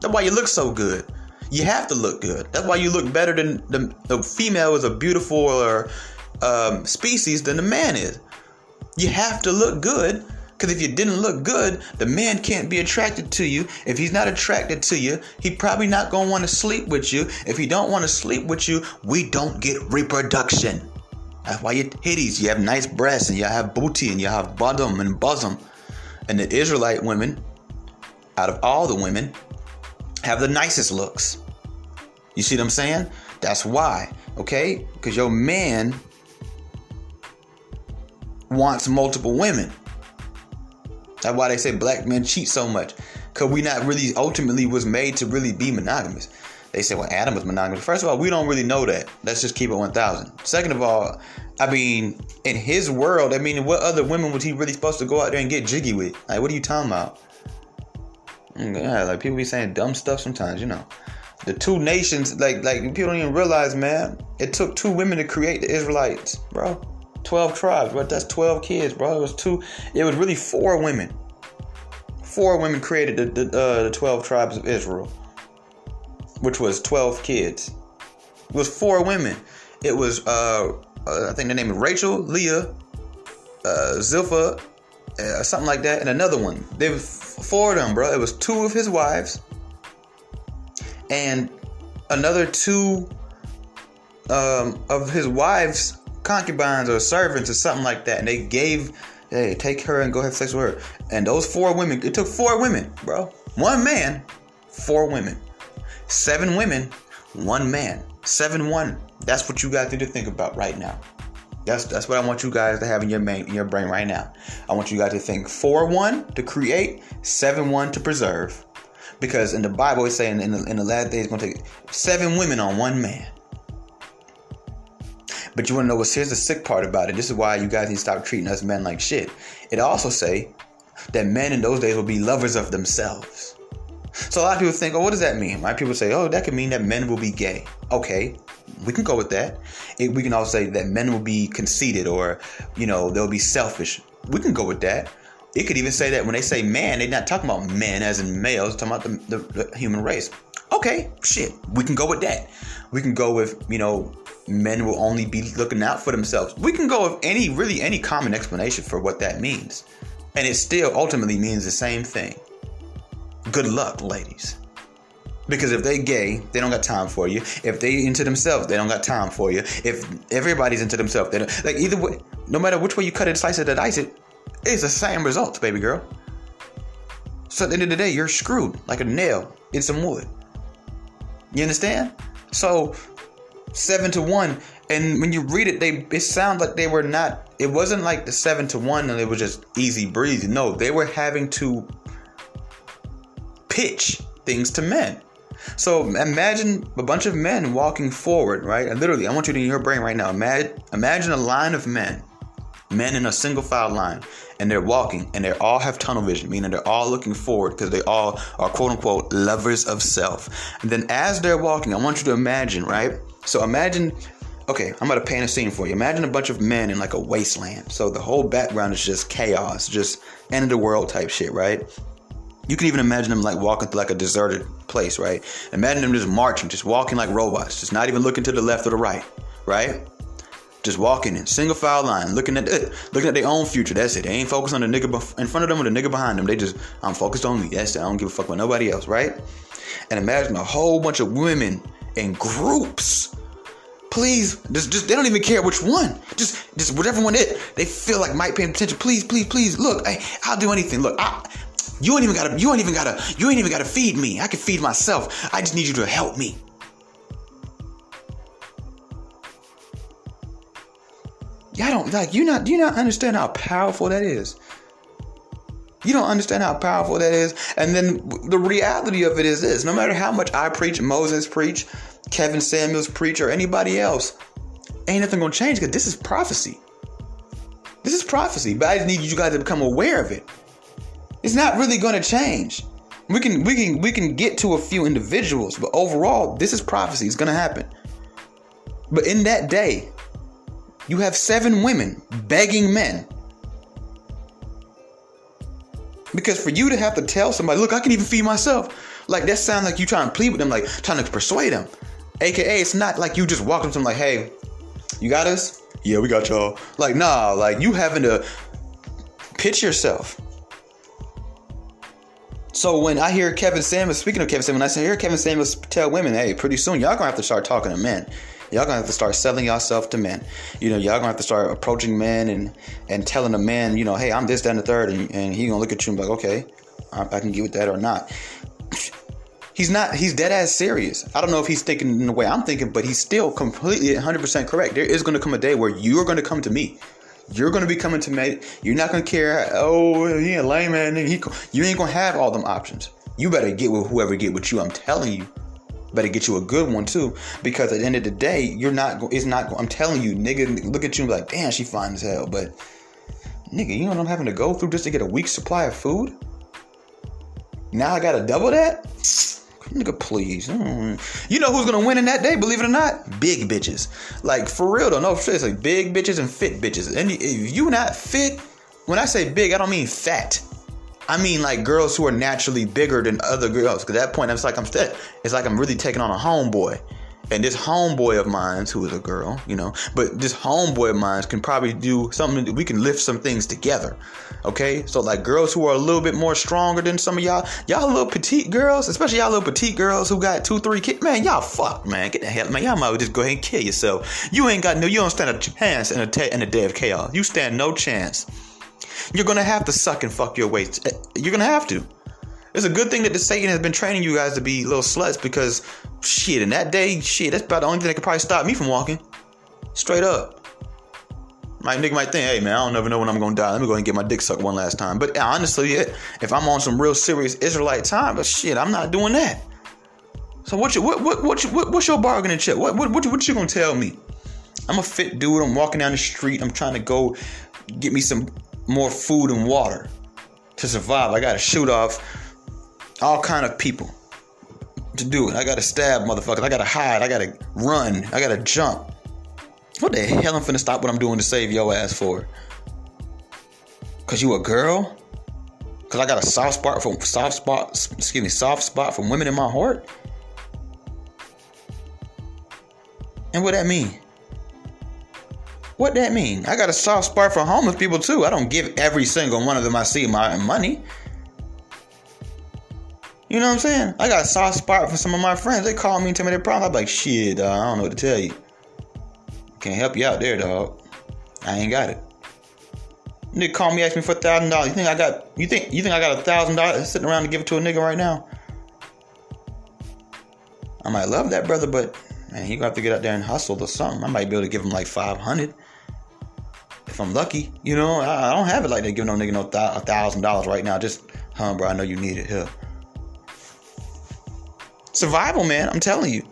That's why you look so good. You have to look good. That's why you look better than the, the female is a beautiful um, species than the man is. You have to look good Because if you didn't look good, the man can't be attracted to you. If he's not attracted to you, he probably not gonna want to sleep with you. If he don't want to sleep with you, we don't get reproduction. That's why you titties, you have nice breasts, and you have booty, and you have bottom and bosom. And the Israelite women, out of all the women, have the nicest looks. You see what I'm saying? That's why, okay? Because your man wants multiple women. That's why they say black men cheat so much. Cause we not really ultimately was made to really be monogamous. They say, well, Adam was monogamous. First of all, we don't really know that. Let's just keep it 1,000. Second of all, I mean, in his world, I mean, what other women was he really supposed to go out there and get jiggy with? Like, what are you talking about? Yeah, like people be saying dumb stuff sometimes, you know. The two nations, like, like people don't even realize, man. It took two women to create the Israelites, bro. 12 tribes, bro. That's 12 kids, bro. It was two, it was really four women. Four women created the, the, uh, the 12 tribes of Israel, which was 12 kids. It was four women. It was, uh, uh I think the name is Rachel, Leah, uh, Zilpah, uh, something like that, and another one. They was four of them, bro. It was two of his wives and another two um, of his wives concubines or servants or something like that, and they gave, hey, take her and go have sex with her. And those four women, it took four women, bro. One man, four women. Seven women, one man. Seven one. That's what you need to think about right now. That's that's what I want you guys to have in your main in your brain right now. I want you guys to think four one to create, seven one to preserve. Because in the Bible it's saying in the, in the last days it's going to take seven women on one man. But you want to know what's here's the sick part about it. This is why you guys need to stop treating us men like shit. It also say that men in those days will be lovers of themselves. So a lot of people think, oh, what does that mean? My people say, oh, that could mean that men will be gay. Okay, we can go with that. It, we can also say that men will be conceited or, you know, they'll be selfish. We can go with that. It could even say that when they say man, they're not talking about men as in males, talking about the, the, the human race. Okay, shit, we can go with that. We can go with, you know, men will only be looking out for themselves. We can go with any, really any common explanation for what that means. And it still ultimately means the same thing. Good luck, ladies. Because if they gay, they don't got time for you. If they into themselves, they don't got time for you. If everybody's into themselves, they don't like either way. No matter which way you cut it, slice it, or dice it, it's the same results, baby girl. So at the end of the day, you're screwed like a nail in some wood. You understand? So seven to one, and when you read it, they it sounds like they were not. It wasn't like the seven to one, and it was just easy breezy. No, they were having to pitch things to men. So imagine a bunch of men walking forward, right? And literally, I want you to in your brain right now. Imagine, a line of men, men in a single file line, and they're walking, and they all have tunnel vision, meaning they're all looking forward because they all are quote unquote lovers of self. And then as they're walking, I want you to imagine, right? So imagine okay, I'm gonna paint a scene for you. Imagine a bunch of men in like a wasteland. So the whole background is just chaos, just end of the world type shit, right? You can even imagine them like walking through like a deserted place, right? Imagine them just marching, just walking like robots, just not even looking to the left or the right, right? Just walking in single file line, looking at it, looking at their own future. That's it. They ain't focused on the nigga in front of them or the nigga behind them. They just, I'm focused on me. That's it. I don't give a fuck about nobody else, right? And imagine a whole bunch of women in groups. Please, just, just they don't even care which one. Just, just whatever one it they feel like might pay attention. Please, please, please. Look, hey, I'll do anything. Look, I, you ain't even gotta, you ain't even gotta, you ain't even gotta feed me. I can feed myself. I just need you to help me. Y'all don't like you not do you not understand how powerful that is? You don't understand how powerful that is. And then the reality of it is this no matter how much I preach, Moses preach, Kevin Samuels preach, or anybody else, ain't nothing gonna change because this is prophecy. This is prophecy, but I just need you guys to become aware of it. It's not really gonna change. We can we can we can get to a few individuals, but overall, this is prophecy. It's gonna happen. But in that day, you have seven women begging men. Because for you to have to tell somebody, look, I can even feed myself, like that sounds like you trying to plead with them, like trying to persuade them. AKA, it's not like you just walk up to them like, hey, you got us? Yeah, we got y'all. Like, nah, like you having to pitch yourself. So when I hear Kevin Samuels, speaking of Kevin Samuels, I hear Kevin Samuels tell women, hey, pretty soon y'all gonna have to start talking to men. Y'all gonna have to start selling yourself to men. You know, y'all gonna have to start approaching men and and telling a man, you know, hey, I'm this, that, and the third, and, and he gonna look at you and be like, okay, I, I can get with that or not. He's not. He's dead ass serious. I don't know if he's thinking in the way I'm thinking, but he's still completely 100% correct. There is to come a day where you're going to come to me. You're to be coming to me. You're not to care. Oh, he a lame man. He, you ain't to have all them options. You better get with whoever get with you. I'm telling you. Better get you a good one too, because at the end of the day, you're not. It's not. I'm telling you, nigga. Look at you and be like, damn, she fine as hell. But nigga, you know what I'm having to go through just to get a week's supply of food. Now I gotta double that. Nigga, please. Mm. You know who's gonna win in that day? Believe it or not, big bitches. Like for real though, no shit. It's like big bitches and fit bitches. And if you not fit, when I say big, I don't mean fat. I mean like girls who are naturally bigger than other girls. Cause at that point, it's like I'm it's like I'm really taking on a homeboy. And this homeboy of mine, who is a girl, you know, but this homeboy of mine can probably do something. We can lift some things together. Okay, so like girls who are a little bit more stronger than some of y'all, y'all little petite girls, especially y'all little petite girls who got two, three kids. Man, y'all fuck, man, get the hell, man. Y'all might just go ahead and kill yourself. You ain't got no, you don't stand a chance in a te- in a day of chaos. You stand no chance. You're gonna have to suck and fuck your way. Eh, you're gonna have to. It's a good thing that the Satan has been training you guys to be little sluts because shit, in that day, shit, that's about the only thing that could probably stop me from walking. Straight up. My nigga might think, hey man, I don't never know when I'm gonna die. Let me go and get my dick sucked one last time. But honestly, if I'm on some real serious Israelite time, but shit, I'm not doing that. So what you what what what, you, what what's your bargaining chip? What what what, what you gonna tell me? I'm a fit dude. I'm walking down the street. I'm trying to go get me some more food and water to survive. I gotta shoot off all kind of people to do it. I gotta stab motherfuckers. I gotta hide. I gotta run. I gotta jump. What the hell I'm finna stop what I'm doing to save your ass for? Cause you a girl? Cause I got a soft spot from soft spot. Excuse me, soft spot from women in my heart. And what that mean? What that mean? I got a soft spot for homeless people too. I don't give every single one of them I see my money. You know what I'm saying? I got a soft spot for some of my friends. They call me and tell me their problem. I'm like, shit, uh, I don't know what to tell you. Can't help you out there, dog. I ain't got it. Nigga call me, ask me for a thousand dollars. You think I got? You think you think I got a thousand dollars sitting around to give it to a nigga right now? I might love that brother, but man, he gonna have to get out there and hustle or something. I might be able to give him like five hundred if I'm lucky. You know, I, I don't have it like that. Giving no nigga no thousand dollars right now. Just, huh, bro? I know you need it here. Survival, man. I'm telling you.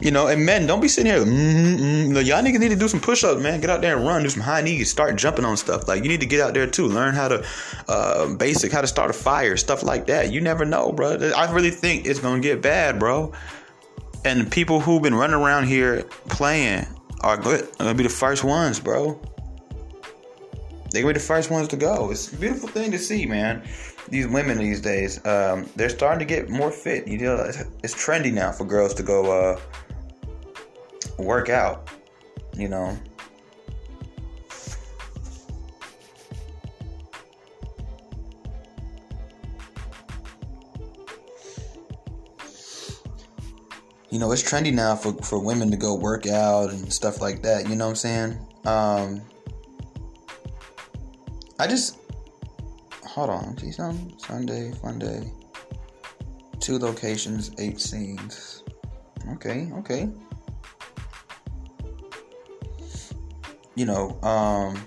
You know, and men, don't be sitting here. You know, y'all niggas need to do some push-ups, man. Get out there and run, do some high knees, start jumping on stuff. Like you need to get out there too, learn how to uh, basic, how to start a fire, stuff like that. You never know, bro. I really think it's gonna get bad, bro. And the people who've been running around here playing are good. Are gonna be the first ones, bro. They're gonna be the first ones to go. It's a beautiful thing to see, man these women these days, um, they're starting to get more fit. You know, it's, it's trendy now for girls to go uh, work out. You know. You know, it's trendy now for, for women to go work out and stuff like that. You know what I'm saying? Um, I just hold on. See some Sunday, fun day. Two locations, eight scenes. Okay, okay. You know, um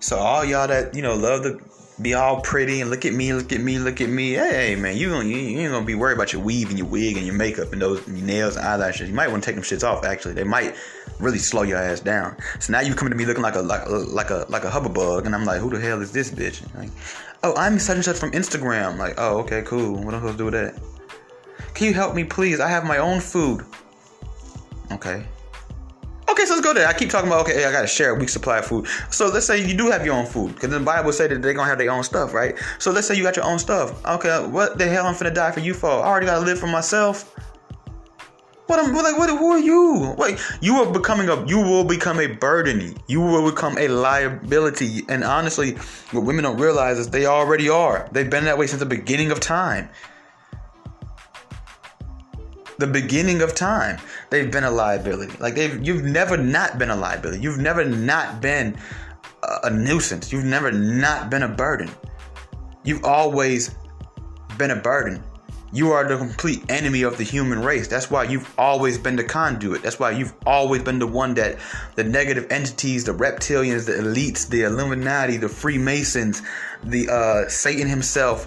So all y'all that you know love the be all pretty and look at me, look at me, look at me. Hey, man, you you, you ain't gonna be worried about your weave and your wig and your makeup and those and nails and eyelashes. You might want to take them shits off. Actually, they might really slow your ass down. So now you coming to me looking like a like a like a like a hubba and I'm like, who the hell is this bitch? Like, oh, I'm such and such from Instagram. Like, oh, okay, cool. What am I supposed to do with that? Can you help me, please? I have my own food. Okay. Okay, so let's go there. I keep talking about okay, I gotta share a week's supply of food. So let's say you do have your own food, because the Bible said that they're gonna have their own stuff, right? So let's say you got your own stuff. Okay, what the hell I'm finna die for you for? I already gotta live for myself. What am like? What? Who are you? Wait, you are becoming a. You will become a burden. You will become a liability. And honestly, what women don't realize is they already are. They've been that way since the beginning of time. The beginning of time, they've been a liability. Like they've. You've never not been a liability. You've never not been a, nuisance. You've never not been a burden. You've always been a burden. You are the complete enemy of the human race. That's why you've always been the conduit. That's why you've always been the one that the negative entities, the reptilians, the elites, the Illuminati, the Freemasons, the uh, Satan himself,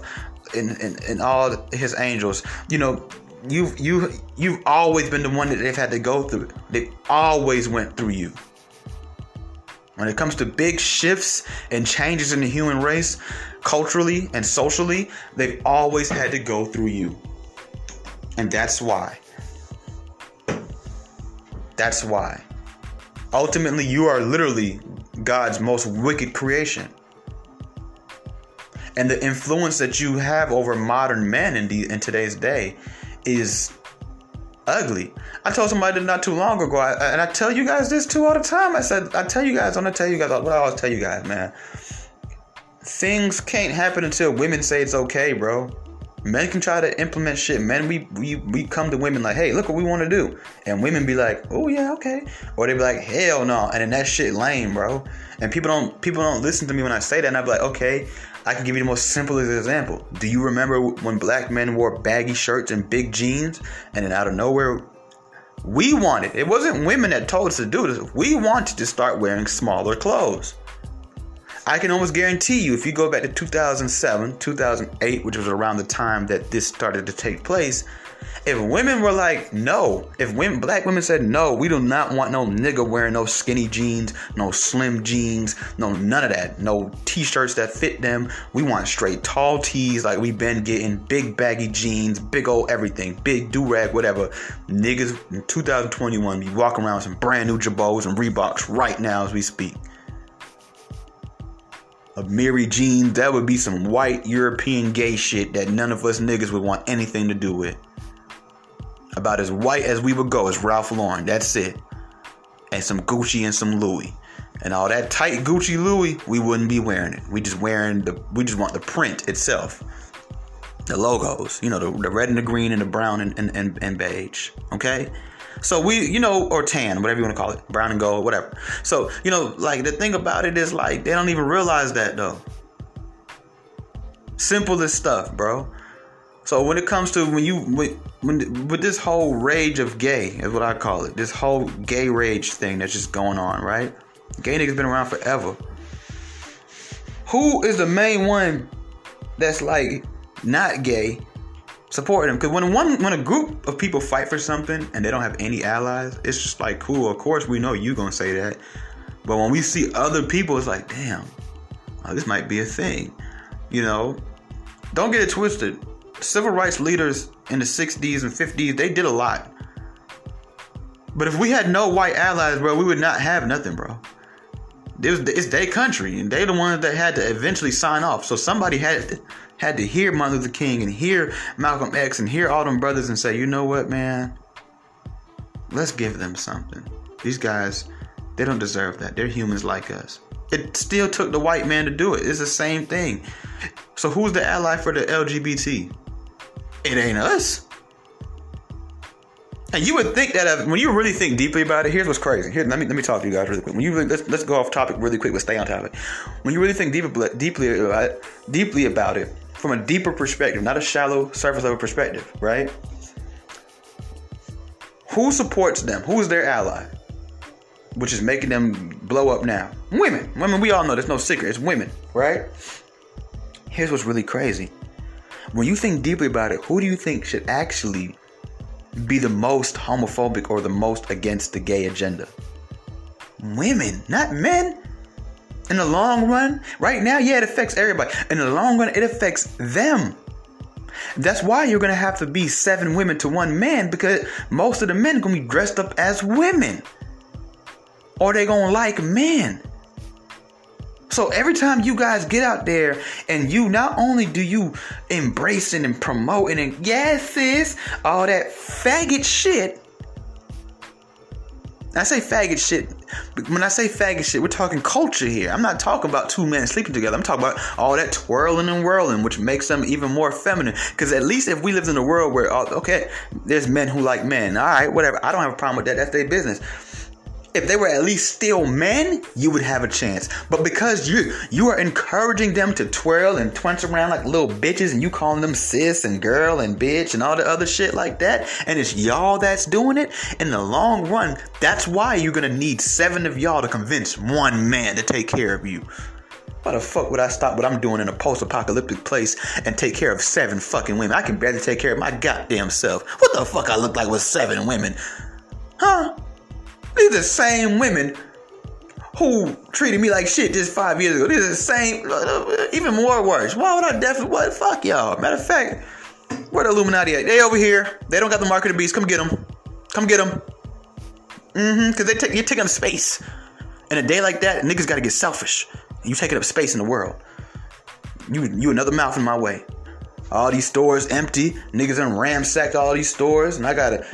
and, and, and all his angels. You know, you've you you've always been the one that they've had to go through. They always went through you. When it comes to big shifts and changes in the human race, culturally and socially, they've always had to go through you. And that's why. That's why. Ultimately, you are literally God's most wicked creation. And the influence that you have over modern men in, the, in today's day is ugly. I told somebody not too long ago, I, and I tell you guys this too all the time. I said, I tell you guys, I'm gonna tell you guys what I always tell you guys, man. Things can't happen until women say it's okay, bro. Men can try to implement shit. Men, we we we come to women like, hey, look what we want to do, and women be like, oh yeah, okay, or they be like, hell no, and then that shit lame, bro. And people don't people don't listen to me when I say that, and I be like, okay, I can give you the most simplest example. Do you remember when black men wore baggy shirts and big jeans, and then out of nowhere, we wanted it wasn't women that told us to do this. We wanted to start wearing smaller clothes. I can almost guarantee you, if you go back to 2007, 2008, which was around the time that this started to take place, if women were like, no, if women, black women said, no, we do not want no nigga wearing no skinny jeans, no slim jeans, no none of that, no t-shirts that fit them. We want straight tall tees like we've been getting, big baggy jeans, big old everything, big do rag, whatever. Niggas in 2021 be walking around with some brand new Jabos and Reeboks right now as we speak Amiri jeans, that would be some white European gay shit that none of us niggas would want anything to do with. About as white as we would go is Ralph Lauren. That's it. And some Gucci and some Louis. And all that tight Gucci Louis, we wouldn't be wearing it. We just wearing the we just want the print itself. The logos, you know, the, the red and the green and the brown and, and, and, and beige. Okay? So we, you know, or tan, whatever you want to call it, brown and gold, whatever. So, you know, like the thing about it is like they don't even realize that though. Simplest stuff, bro. So when it comes to when you when, when with this whole rage of gay is what I call it. This whole gay rage thing that's just going on, right? Gay niggas been around forever. Who is the main one that's like not gay supporting them? Because when one when a group of people fight for something and they don't have any allies, it's just like cool. Of course we know you gonna say that, but when we see other people, it's like damn, oh, this might be a thing. You know, don't get it twisted civil rights leaders in the 60s and 50s, they did a lot. But if we had no white allies, bro, we would not have nothing, bro. It was, it's their country, and they're the ones that had to eventually sign off. So somebody had to, had to hear Martin Luther King and hear Malcolm X and hear all them brothers and say, you know what, man? Let's give them something. These guys, they don't deserve that. They're humans like us. It still took the white man to do it. It's the same thing. So who's the ally for the LGBT? It ain't us. And you would think that when you really think deeply about it, here's what's crazy. Here, let me let me talk to you guys really quick. When you really, let's let's go off topic really quick, but stay on topic. When you really think deeply deeply about it, deeply about it from a deeper perspective, not a shallow surface level perspective, right? Who supports them? Who is their ally? Which is making them blow up now? Women. Women. We all know there's no secret. It's women, right? Here's what's really crazy when you think deeply about it, who do you think should actually be the most homophobic or the most against the gay agenda? Women, not men. In the long run, right now, yeah, it affects everybody. In the long run, it affects them. That's why you're gonna have to be seven women to one man because most of the men are gonna be dressed up as women. or they gonna like men. So every time you guys get out there and you not only do you embracing and promoting and yes sis all that faggot shit. I say faggot shit. When I say faggot shit, we're talking culture here. I'm not talking about two men sleeping together. I'm talking about all that twirling and whirling, which makes them even more feminine. Because at least if we lived in a world where, oh, okay, there's men who like men. All right, whatever. I don't have a problem with that. That's their business if they were at least still men, you would have a chance. But because you you are encouraging them to twirl and twince around like little bitches, and you calling them sis and girl and bitch and all the other shit like that, and it's y'all that's doing it. In the long run, that's why you're gonna need seven of y'all to convince one man to take care of you. Why the fuck would I stop what I'm doing in a post-apocalyptic place and take care of seven fucking women? I can barely take care of my goddamn self. What the fuck I look like with seven women? Huh? These are the same women who treated me like shit just five years ago. These are the same, even more worse. Why would I definitely, what? Fuck y'all. Matter of fact, where the Illuminati at? They over here. They don't got the mark of the beast. Come get them. Come get them. Mm-hmm, because they take, you're taking up space. In a day like that, niggas gotta get selfish. You taking up space in the world. You, you another mouth in my way. All these stores empty. Niggas done ransacked all these stores, and I gotta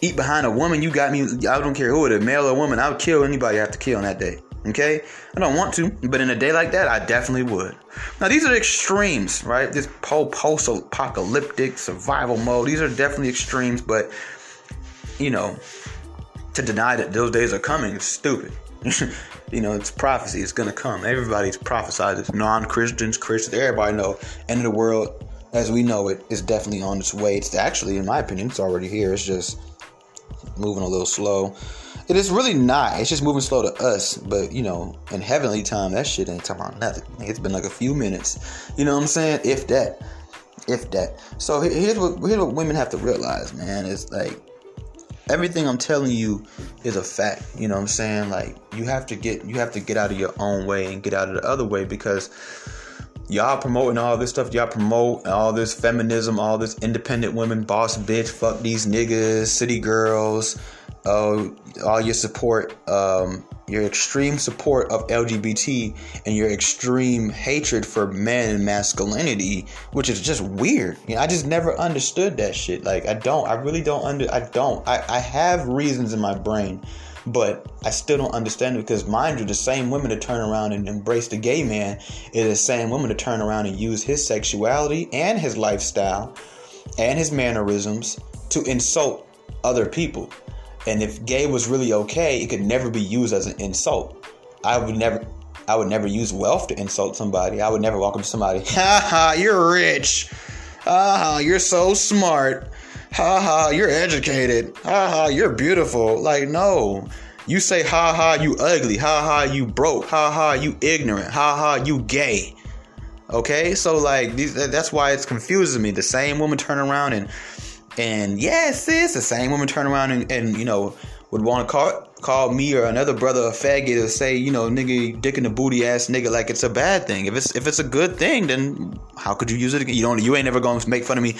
eat behind a woman, you got me. I don't care who it is, male or woman. I would kill anybody I have to kill on that day. Okay? I don't want to, but in a day like that, I definitely would. Now, these are extremes, right? This post apocalyptic survival mode. These are definitely extremes, but, you know, to deny that those days are coming is stupid. you know, it's prophecy. It's going to come. Everybody's prophesied it. Non Christians, Christians, everybody know. End of the world as we know it is definitely on its way. It's actually, in my opinion, it's already here. It's just moving a little slow. It is really not. It's just moving slow to us. But you know, in heavenly time, that shit ain't talking about nothing. It's been like a few minutes. You know what I'm saying? If that, if that. So here's what here's what women have to realize, man. It's like everything I'm telling you is a fact. You know what I'm saying? Like you have to get you have to get out of your own way and get out of the other way because y'all promoting all this stuff. Y'all promote all this feminism, all this independent women, boss bitch, fuck these niggas, city girls, uh, all your support, um, your extreme support of LGBT and your extreme hatred for men and masculinity, which is just weird. You know, I just never understood that shit. Like, I don't, I really don't under, I don't, I, I have reasons in my brain but I still don't understand it because, mind you, the same women to turn around and embrace the gay man is the same women to turn around and use his sexuality and his lifestyle and his mannerisms to insult other people. And if gay was really okay, it could never be used as an insult. I would never. I would never use wealth to insult somebody. I would never to somebody, ha ha, you're rich. Ha, you're so smart ha ha, you're educated. Ha ha, you're beautiful. Like, no. You say, ha ha, you ugly. Ha ha, you broke. Ha ha, you ignorant. Ha ha, you gay. Okay, so like that's why it's confusing me. The same woman turn around and and yes, sis, the same woman turn around and, and you know would want to call call me or another brother a faggot or say, you know, nigga, dick in the booty ass nigga like it's a bad thing. If it's if it's a good thing, then how could you use it again? You don't you ain't never gonna make fun of me.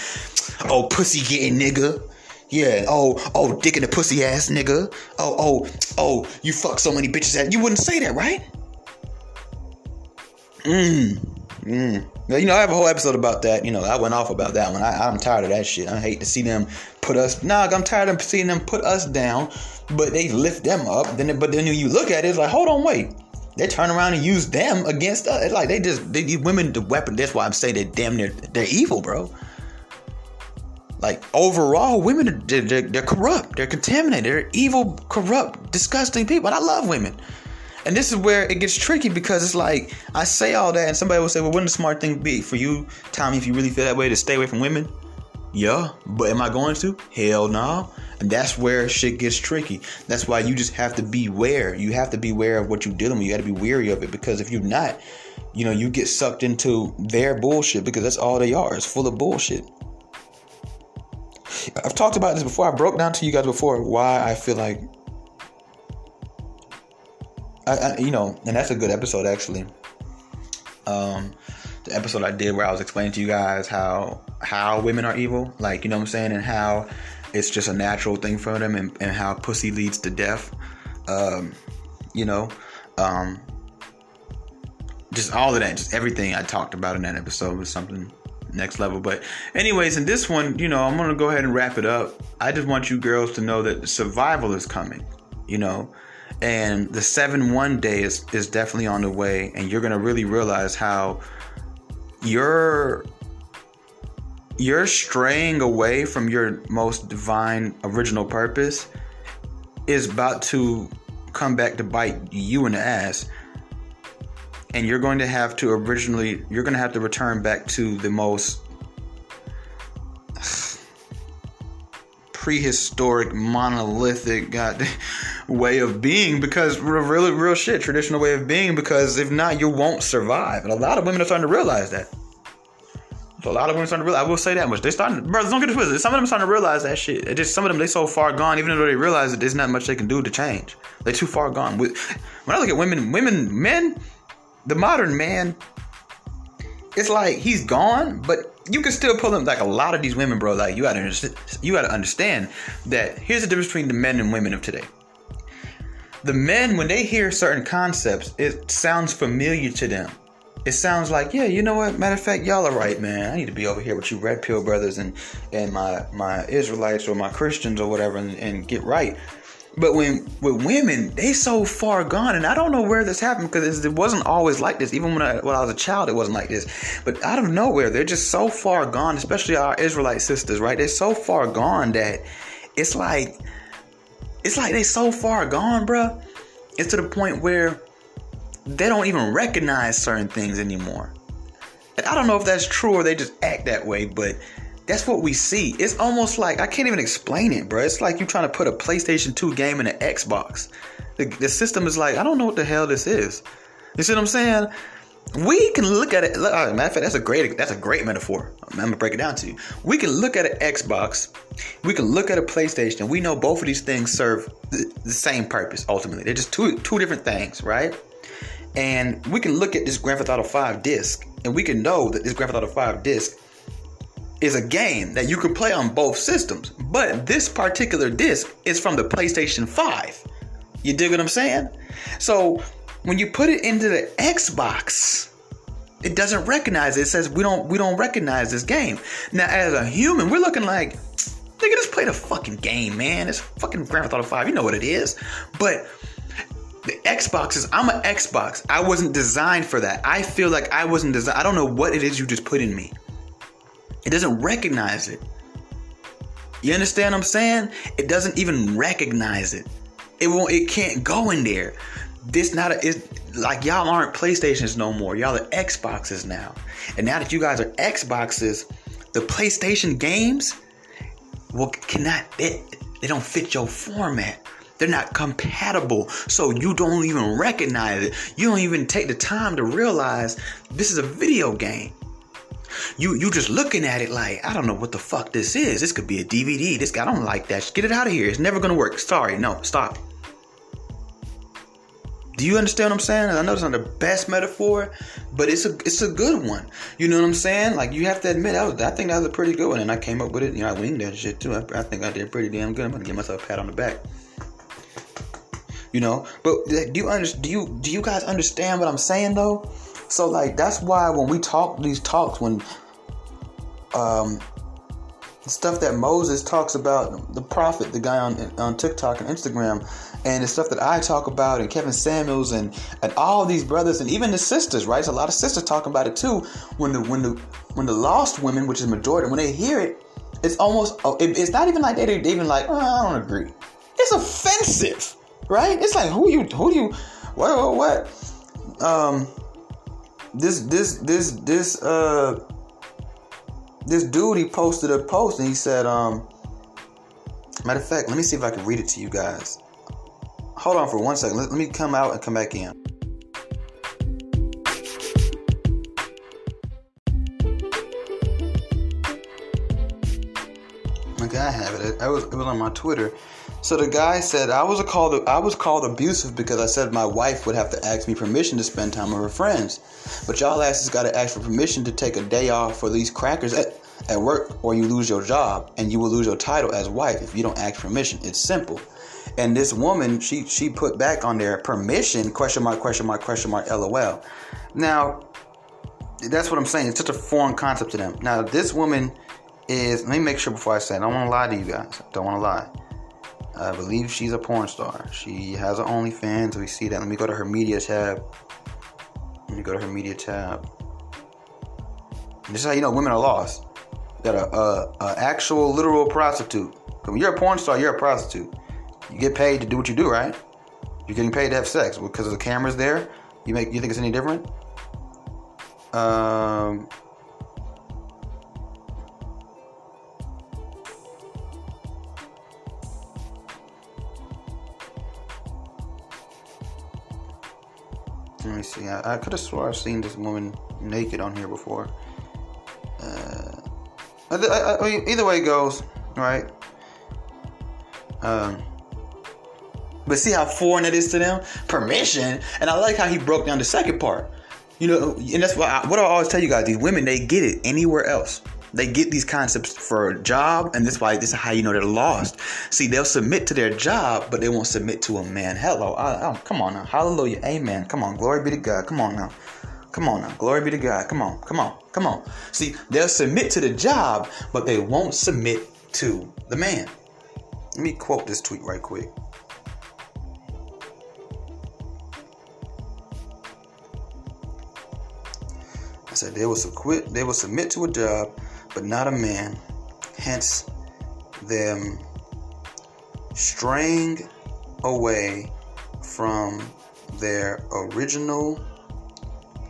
Oh, pussy getting nigga. Yeah. Oh, oh, dick in the pussy ass nigga. Oh, oh, oh, you fuck so many bitches that you wouldn't say that, right? Mmm. Mm. You know, I have a whole episode about that. You know, I went off about that one. I, am tired of that shit. I hate to see them put us. Nah, I'm tired of seeing them put us down, but they lift them up. Then, but then when you look at it, it's like, hold on, wait. They turn around and use them against us. It's like they just they, women the weapon. That's why I'm saying they're damn near they're evil, bro. Like overall, women they're, they're, they're corrupt. They're contaminated. They're evil, corrupt, disgusting people. And I love women. And this is where it gets tricky because it's like I say all that, and somebody will say, "Well, wouldn't the smart thing be for you, Tommy, if you really feel that way, to stay away from women?" Yeah, but am I going to? Hell no. And that's where shit gets tricky. That's why you just have to beware. You have to beware of what you're dealing with. You got to be weary of it because if you're not, you know, you get sucked into their bullshit because that's all they are. It's full of bullshit. I've talked about this before. I broke down to you guys before why I feel like I, I, you know, and that's a good episode actually. Um, the episode I did where I was explaining to you guys how how women are evil, like you know what I'm saying, and how it's just a natural thing for them, and, and how pussy leads to death. Um, you know. Um, just all of that, just everything I talked about in that episode was something next level. But, anyways, in this one, you know, I'm gonna go ahead and wrap it up. I just want you girls to know that survival is coming, you know, and the seven one day is is definitely on the way, and you're gonna really realize how you're you're straying away from your most divine original purpose is about to come back to bite you in the ass. And you're going to have to originally you're going to have to return back to the most prehistoric monolithic god way of being because really real shit traditional way of being because if not you won't survive and a lot of women are starting to realize that so a lot of women starting to realize. I will say that much. They starting, brothers, don't get it twisted. Some of them starting to realize that shit. It just some of them they so far gone, even though they realize that there's not much they can do to change. They're too far gone. When I look at women, women, men, the modern man, it's like he's gone, but you can still pull them. Like a lot of these women, bro. Like you gotta, understand, you gotta understand that here's the difference between the men and women of today. The men, when they hear certain concepts, it sounds familiar to them. It sounds like, yeah, you know what? Matter of fact, y'all are right, man. I need to be over here with you red pill brothers and and my my Israelites or my Christians or whatever and, and get right. But when with women, they so far gone, and I don't know where this happened because it wasn't always like this. Even when I when I was a child, it wasn't like this. But out of nowhere, they're just so far gone. Especially our Israelite sisters, right? They're so far gone that it's like it's like they so far gone, bruh. It's to the point where they don't even recognize certain things anymore. And I don't know if that's true or they just act that way, but that's what we see. It's almost like I can't even explain it, bro. It's like you're trying to put a PlayStation 2 game in an Xbox. The, the system is like, I don't know what the hell this is. You see what I'm saying? We can look at it. Look, matter of fact, that's a great that's a great metaphor. I'm gonna break it down to you. We can look at an Xbox, we can look at a PlayStation. We know both of these things serve the, the same purpose. Ultimately, they're just two two different things, right? And we can look at this Grand Theft Auto 5 disc, and we can know that this Grand Theft Auto 5 disc is a game that you can play on both systems. But this particular disc is from the PlayStation 5. You dig what I'm saying? So when you put it into the Xbox, it doesn't recognize it. It says we don't we don't recognize this game. Now as a human, we're looking like nigga just play the fucking game, man. It's fucking Grand Theft Auto 5. You know what it is. But the Xbox is I'm an Xbox. I wasn't designed for that. I feel like I wasn't designed. I don't know what it is you just put in me. It doesn't recognize it. You understand what I'm saying? It doesn't even recognize it. It won't. It can't go in there. This not a. It's like y'all aren't PlayStations no more. Y'all are Xboxes now. And now that you guys are Xboxes, the PlayStation games, well, cannot. They, they don't fit your format. They're not compatible. So you don't even recognize it. You don't even take the time to realize this is a video game. You you just looking at it like I don't know what the fuck this is. This could be a DVD. This guy don't like that. Just get it out of here. It's never gonna work. Sorry, no, stop. Do you understand what I'm saying? I know it's not the best metaphor, but it's a it's a good one. You know what I'm saying? Like you have to admit, I, was, I think that was a pretty good one, and I came up with it. You know, I winged that shit too. I, I think I did pretty damn good. I'm gonna give myself a pat on the back you know. But do you under, do you do you guys understand what I'm saying though? So like that's why when we talk these talks when um stuff that Moses talks about the prophet, the guy on on TikTok and Instagram, and the stuff that I talk about, and Kevin Samuels, and and all these brothers, and even the sisters, right? A lot of sisters talking about it too. When the when the when the lost women, which is majority, when they hear it, it's almost oh, it's not even like they they even like oh, I don't agree. It's offensive right? It's like who you who you what what what um this this this this uh this dude he posted a post and he said um matter of fact let me see if I can read it to you guys. Hold on for one second. Let, let me come out and come back in. Okay, I have it. I was it was on my Twitter. So the guy said I was called I was called abusive because I said my wife would have to ask me permission to spend time with her friends. But y'all asses got to ask for permission to take a day off for these crackers. at work or you lose your job and you will lose your title as wife if you don't ask permission. It's simple. And this woman, she she put back on there permission question mark question mark question mark lol. Now, that's what I'm saying. It's such a foreign concept to them. Now, this woman is. Let me make sure before I say. It, I don't want to lie to you guys. I don't want to lie. I believe she's a porn star. She has her OnlyFans. We see that. Let me go to her media tab. Let me go to her media tab. This is how you know women are lost. You got a, a, a actual literal prostitute. When you're a porn star, you're a prostitute. You get paid to do what you do, right? You're getting paid to have sex because the camera's there. You make you think it's any different? Um, let me see. I, I could have swore I've seen this woman naked on here before. Uh, I, I, either way goes, right? Um, but see how foreign it is to them? Permission. And I like how he broke down the second part. You know, and that's what I, what I always tell you guys. These women, they get it anywhere else. They get these concepts for a job, and this why this is how you know they're lost. See, they'll submit to their job, but they won't submit to a man. Hello, I, I, come on now, hallelujah, amen. Come on, glory be to God. Come on now, come on now, glory be to God. Come on, come on, come on. See, they'll submit to the job, but they won't submit to the man. Let me quote this tweet right quick. I said they will submit they will submit to a job, but not a man. Hence them straying away from their original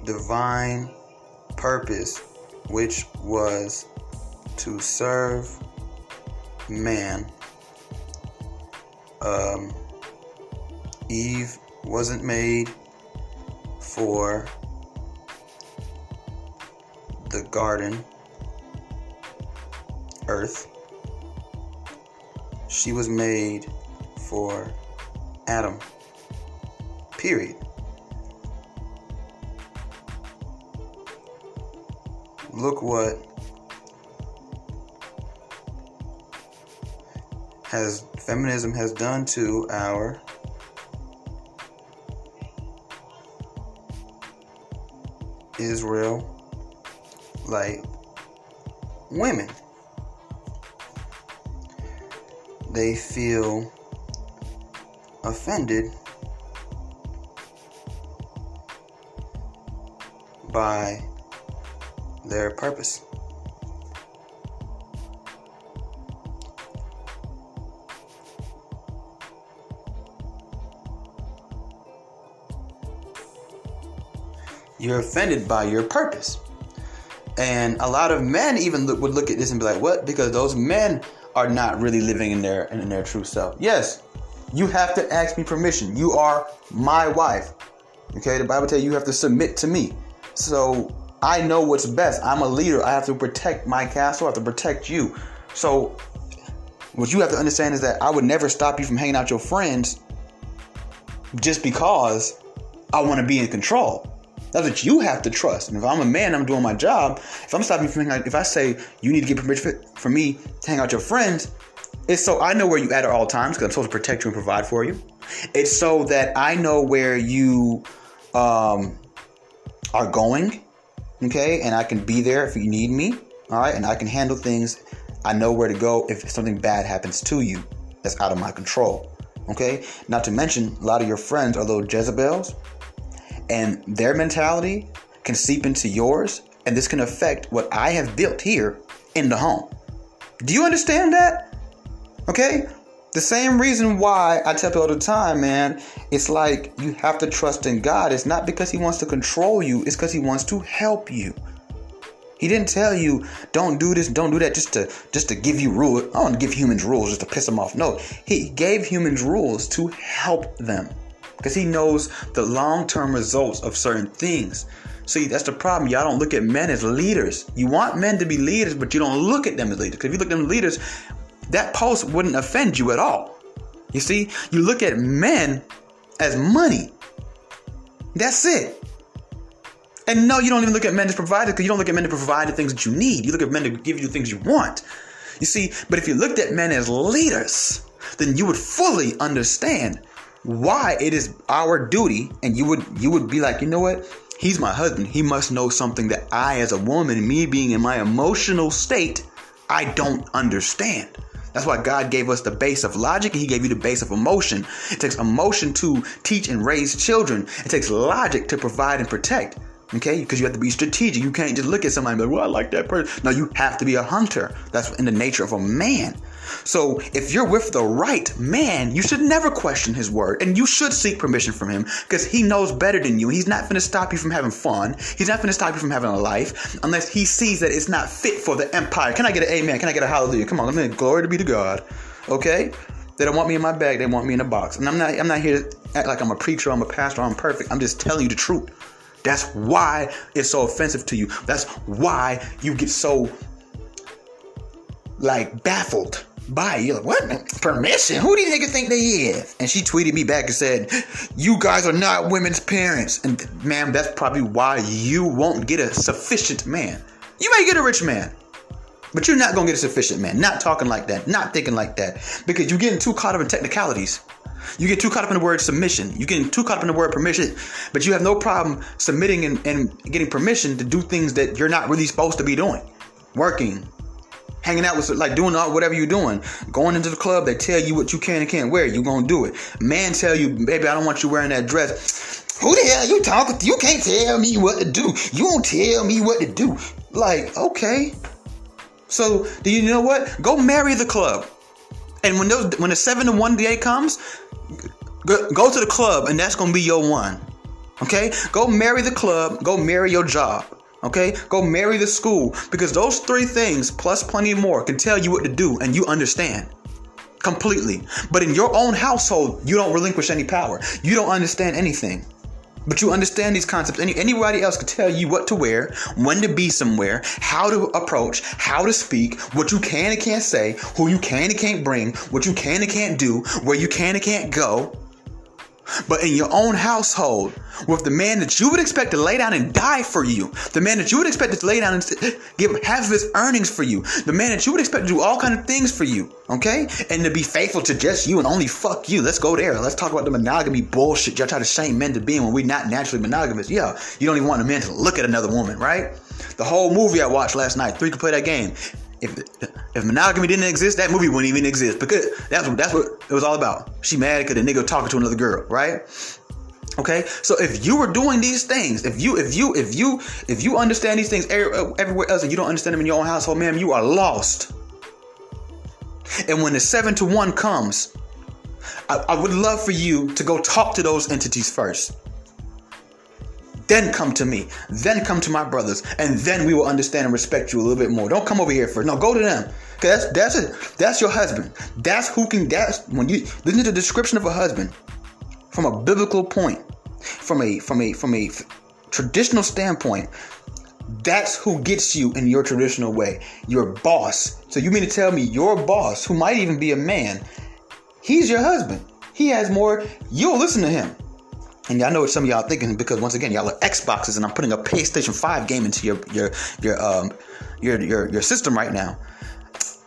divine purpose, which was to serve man. Um, Eve wasn't made for the garden, earth. She was made for Adam. Period. Look what has feminism has done to our Israel like women. They feel offended by their purpose. You're offended by your purpose. And a lot of men even look, would look at this and be like, "What?" Because those men are not really living in their in their true self. Yes, you have to ask me permission. You are my wife. Okay, the Bible tells you you have to submit to me. So I know what's best. I'm a leader. I have to protect my castle. I have to protect you. So what you have to understand is that I would never stop you from hanging out your friends just because I want to be in control. That's what you have to trust. And if I'm a man, I'm doing my job. If I'm stopping from if I say you need to get permission for me to hang out your friends, it's so I know where you at at all times because I'm supposed to protect you and provide for you. It's so that I know where you um, are going, okay, and I can be there if you need me, all right, and I can handle things. I know where to go if something bad happens to you that's out of my control, okay. Not to mention, a lot of your friends are little Jezebels and their mentality can seep into yours, and this can affect what I have built here in the home. Do you understand that? Okay? The same reason why I tell people all the time, man, it's like you have to trust in God. It's not because He wants to control you, it's because He wants to help you. He didn't tell you don't do this, don't do that, just to just to give you rules. I don't give humans rules just to piss them off. No, He gave humans rules to help them because he knows the long term results of certain things. See, that's the problem. Y'all don't look at men as leaders. You want men to be leaders, but you don't look at them as leaders. Because if you look at them as leaders, that post wouldn't offend you at all. You see, you look at men as money. That's it. And no, you don't even look at men as providers because you don't look at men to provide the things that you need. You look at men to give you the things you want. You see, but if you looked at men as leaders, then you would fully understand why it is our duty and you would you would be like, "You know what? He's my husband. He must know something that I as a woman, me being in my emotional state, I don't understand." That's why God gave us the base of logic and He gave you the base of emotion. It takes emotion to teach and raise children. It takes logic to provide and protect. Okay, because you have to be strategic. You can't just look at somebody and be like, well, I like that person. No, you have to be a hunter. That's in the nature of a man. So if you're with the right man, you should never question his word and you should seek permission from him because he knows better than you. He's not going to stop you from having fun. He's not going to stop you from having a life unless he sees that it's not fit for the empire. Can I get an amen? Can I get a hallelujah? Come on, let me glory to be to God. Okay? They don't want me in my bag, they want me in a box. And I'm not I'm not here to act like I'm a preacher, I'm a pastor, I'm perfect. I'm just telling you the truth. That's why it's so offensive to you. That's why you get so like baffled by it. You're Like, what permission? Who do you niggas think they is? And she tweeted me back and said, "You guys are not women's parents." And ma'am, that's probably why you won't get a sufficient man. You may get a rich man. But you're not gonna get a sufficient man. Not talking like that, not thinking like that. Because you're getting too caught up in technicalities. You get too caught up in the word submission. You get too caught up in the word permission, but you have no problem submitting and, and getting permission to do things that you're not really supposed to be doing. Working, hanging out with like doing all whatever you're doing. Going into the club they tell you what you can and can't wear. You gonna do it. Man tell you baby i don't want you wearing that dress. Who the hell you talking to? You can't tell me what to do. You won't tell me what to do. Like okay. So do you know what? Go marry the club. And when those when the seven to one day comes go, to the club and that's gonna be your one okay go marry the club go marry your job Okay? Go marry the school because those three things plus plenty more can tell you what to do and you understand completely. But in your own household, you don't relinquish any power. You don't understand anything. But you understand these concepts. Any, anybody else could tell you what to wear, when to be somewhere, how to approach, how to speak, what you can and can't say, who you can and can't bring, what you can and can't do, where you can and can't go. But in your own household, with the man that you would expect to lay down and die for you, the man that you would expect to lay down and give half of his earnings for you, the man that you would expect to do all kind of things for you, okay, and to be faithful to just you and only fuck you. Let's go there. Let's talk about the monogamy bullshit y'all try to shame men to being when we're not naturally monogamous. Yeah, you don't even want a man to look at another woman, right? The whole movie I watched last night, three could play that game if if monogamy didn't exist, that movie wouldn't even exist because that's what that's what it was all about. She mad because the nigga talking to another girl, right? Okay, so if you were doing these things, if you if you if you if you understand these things everywhere else and you don't understand them in your own household, ma'am, you are lost. And when the seven to one comes, I, I would love for you to go talk to those entities first then come to me. Then come to my brothers. And then we will understand and respect you a little bit more. Don't come over here first. No, go to them. Cause that's that's it. That's your husband. That's who can that's when you listen to the description of a husband from a biblical point, from a from a from a traditional standpoint, that's who gets you in your traditional way. Your boss. So you mean to tell me your boss, who might even be a man, he's your husband. He has more, you'll listen to him. And y'all know what some of y'all thinking because once again, y'all are Xboxes, and I'm putting a PlayStation 5 game into your your your um your your, your system right now.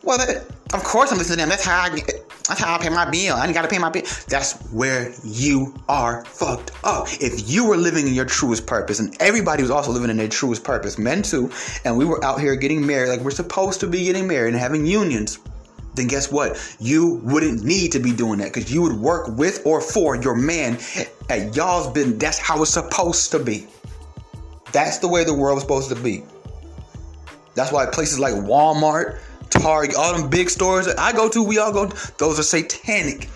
Well, that, of course I'm listening to them. That's how I get, that's how I pay my bill. I ain't gotta pay my bill. That's where you are fucked up. If you were living in your truest purpose, and everybody was also living in their truest purpose, men too, and we were out here getting married like we're supposed to be getting married and having unions then guess what? You wouldn't need to be doing that because you would work with or for your man at y'all's business. That's how it's supposed to be. That's the way the world is supposed to be. That's why places like Walmart, Target, all them big stores that I go to, we all go, those are satanic.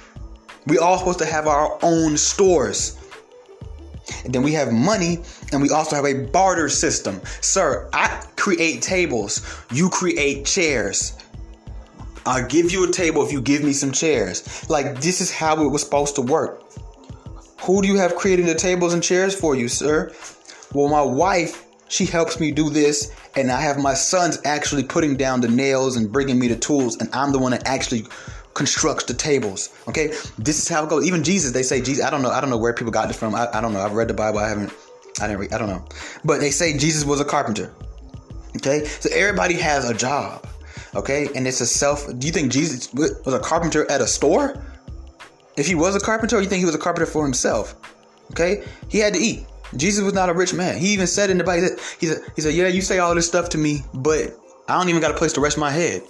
We all supposed to have our own stores. And then we have money and we also have a barter system. Sir, I create tables, you create chairs. I'll give you a table if you give me some chairs. Like, this is how it was supposed to work. Who do you have creating the tables and chairs for you, sir? Well, my wife, she helps me do this, and I have my sons actually putting down the nails and bringing me the tools, and I'm the one that actually constructs the tables. Okay, this is how it goes. Even Jesus, they say Jesus. I don't know. I don't know where people got this from. I, I don't know. I've read the Bible. I haven't I didn't read. I don't know, but they say Jesus was a carpenter. Okay, so everybody has a job. Okay, and it's a self. Do you think Jesus was a carpenter at a store? If he was a carpenter, you think he was a carpenter for himself? Okay, he had to eat. Jesus was not a rich man. He even said in the Bible, he said, he said, yeah, you say all this stuff to me, but I don't even got a place to rest my head.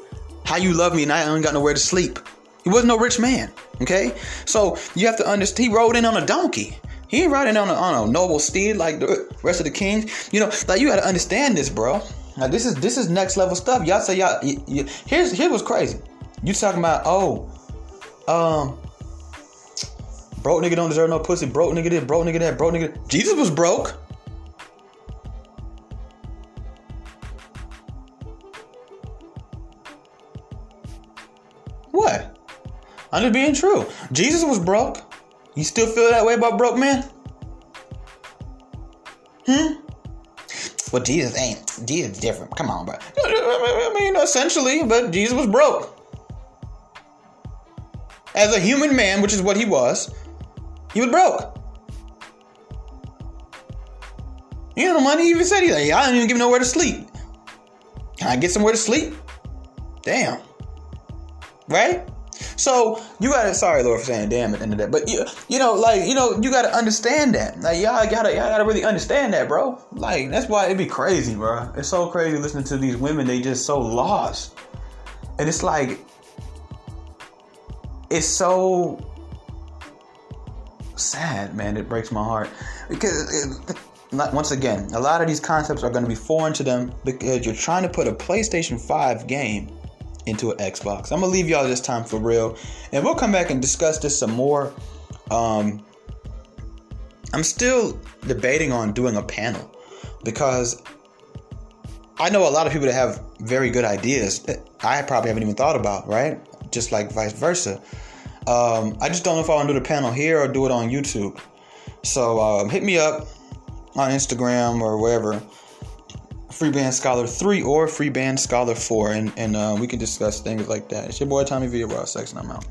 How you love me and I don't got nowhere to sleep. He wasn't no rich man. Okay, so you have to understand. He rode in on a donkey. He ain't riding on a, on a noble steed like the rest of the kings. You know, like you got to understand this, bro. Now this is this is next level stuff. Y'all say y'all. Y- y- here's here's what's crazy. You talking about oh, um, broke nigga don't deserve no pussy. Broke nigga this. Broke nigga that. Broke nigga. Jesus was broke. What? I'm just being true. Jesus was broke. You still feel that way about broke man? Hmm? Well, Jesus ain't. Jesus different. Come on, bro. I mean, essentially, but Jesus was broke. As a human man, which is what he was, he was broke. You know the money. He even said he's like, I don't even give nowhere to sleep. Can I get somewhere to sleep? Damn. Right? So you gotta sorry Lord for saying damn at the end of that. But you you know, like, you know, you gotta understand that. Like y'all gotta y'all gotta really understand that, bro. Like that's why it'd be crazy, bro. It's so crazy listening to these women, they just so lost. And it's like it's so sad, man. It breaks my heart. Because it, once again, a lot of these concepts are going to be foreign to them because you're trying to put a PlayStation 5 game into an Xbox. I'm gonna leave y'all this time for real, and we'll come back and discuss this some more. Um, I'm still debating on doing a panel because I know a lot of people that have very good ideas that I probably haven't even thought about, right? Just like vice versa. Um, I just don't know if I want to do the panel here or do it on YouTube. So um, hit me up on Instagram or wherever Free Band Scholar 3 or Free Band Scholar 4, and, and uh, we can discuss things like that. It's your boy Tommy V. Raw Sex, and I'm out.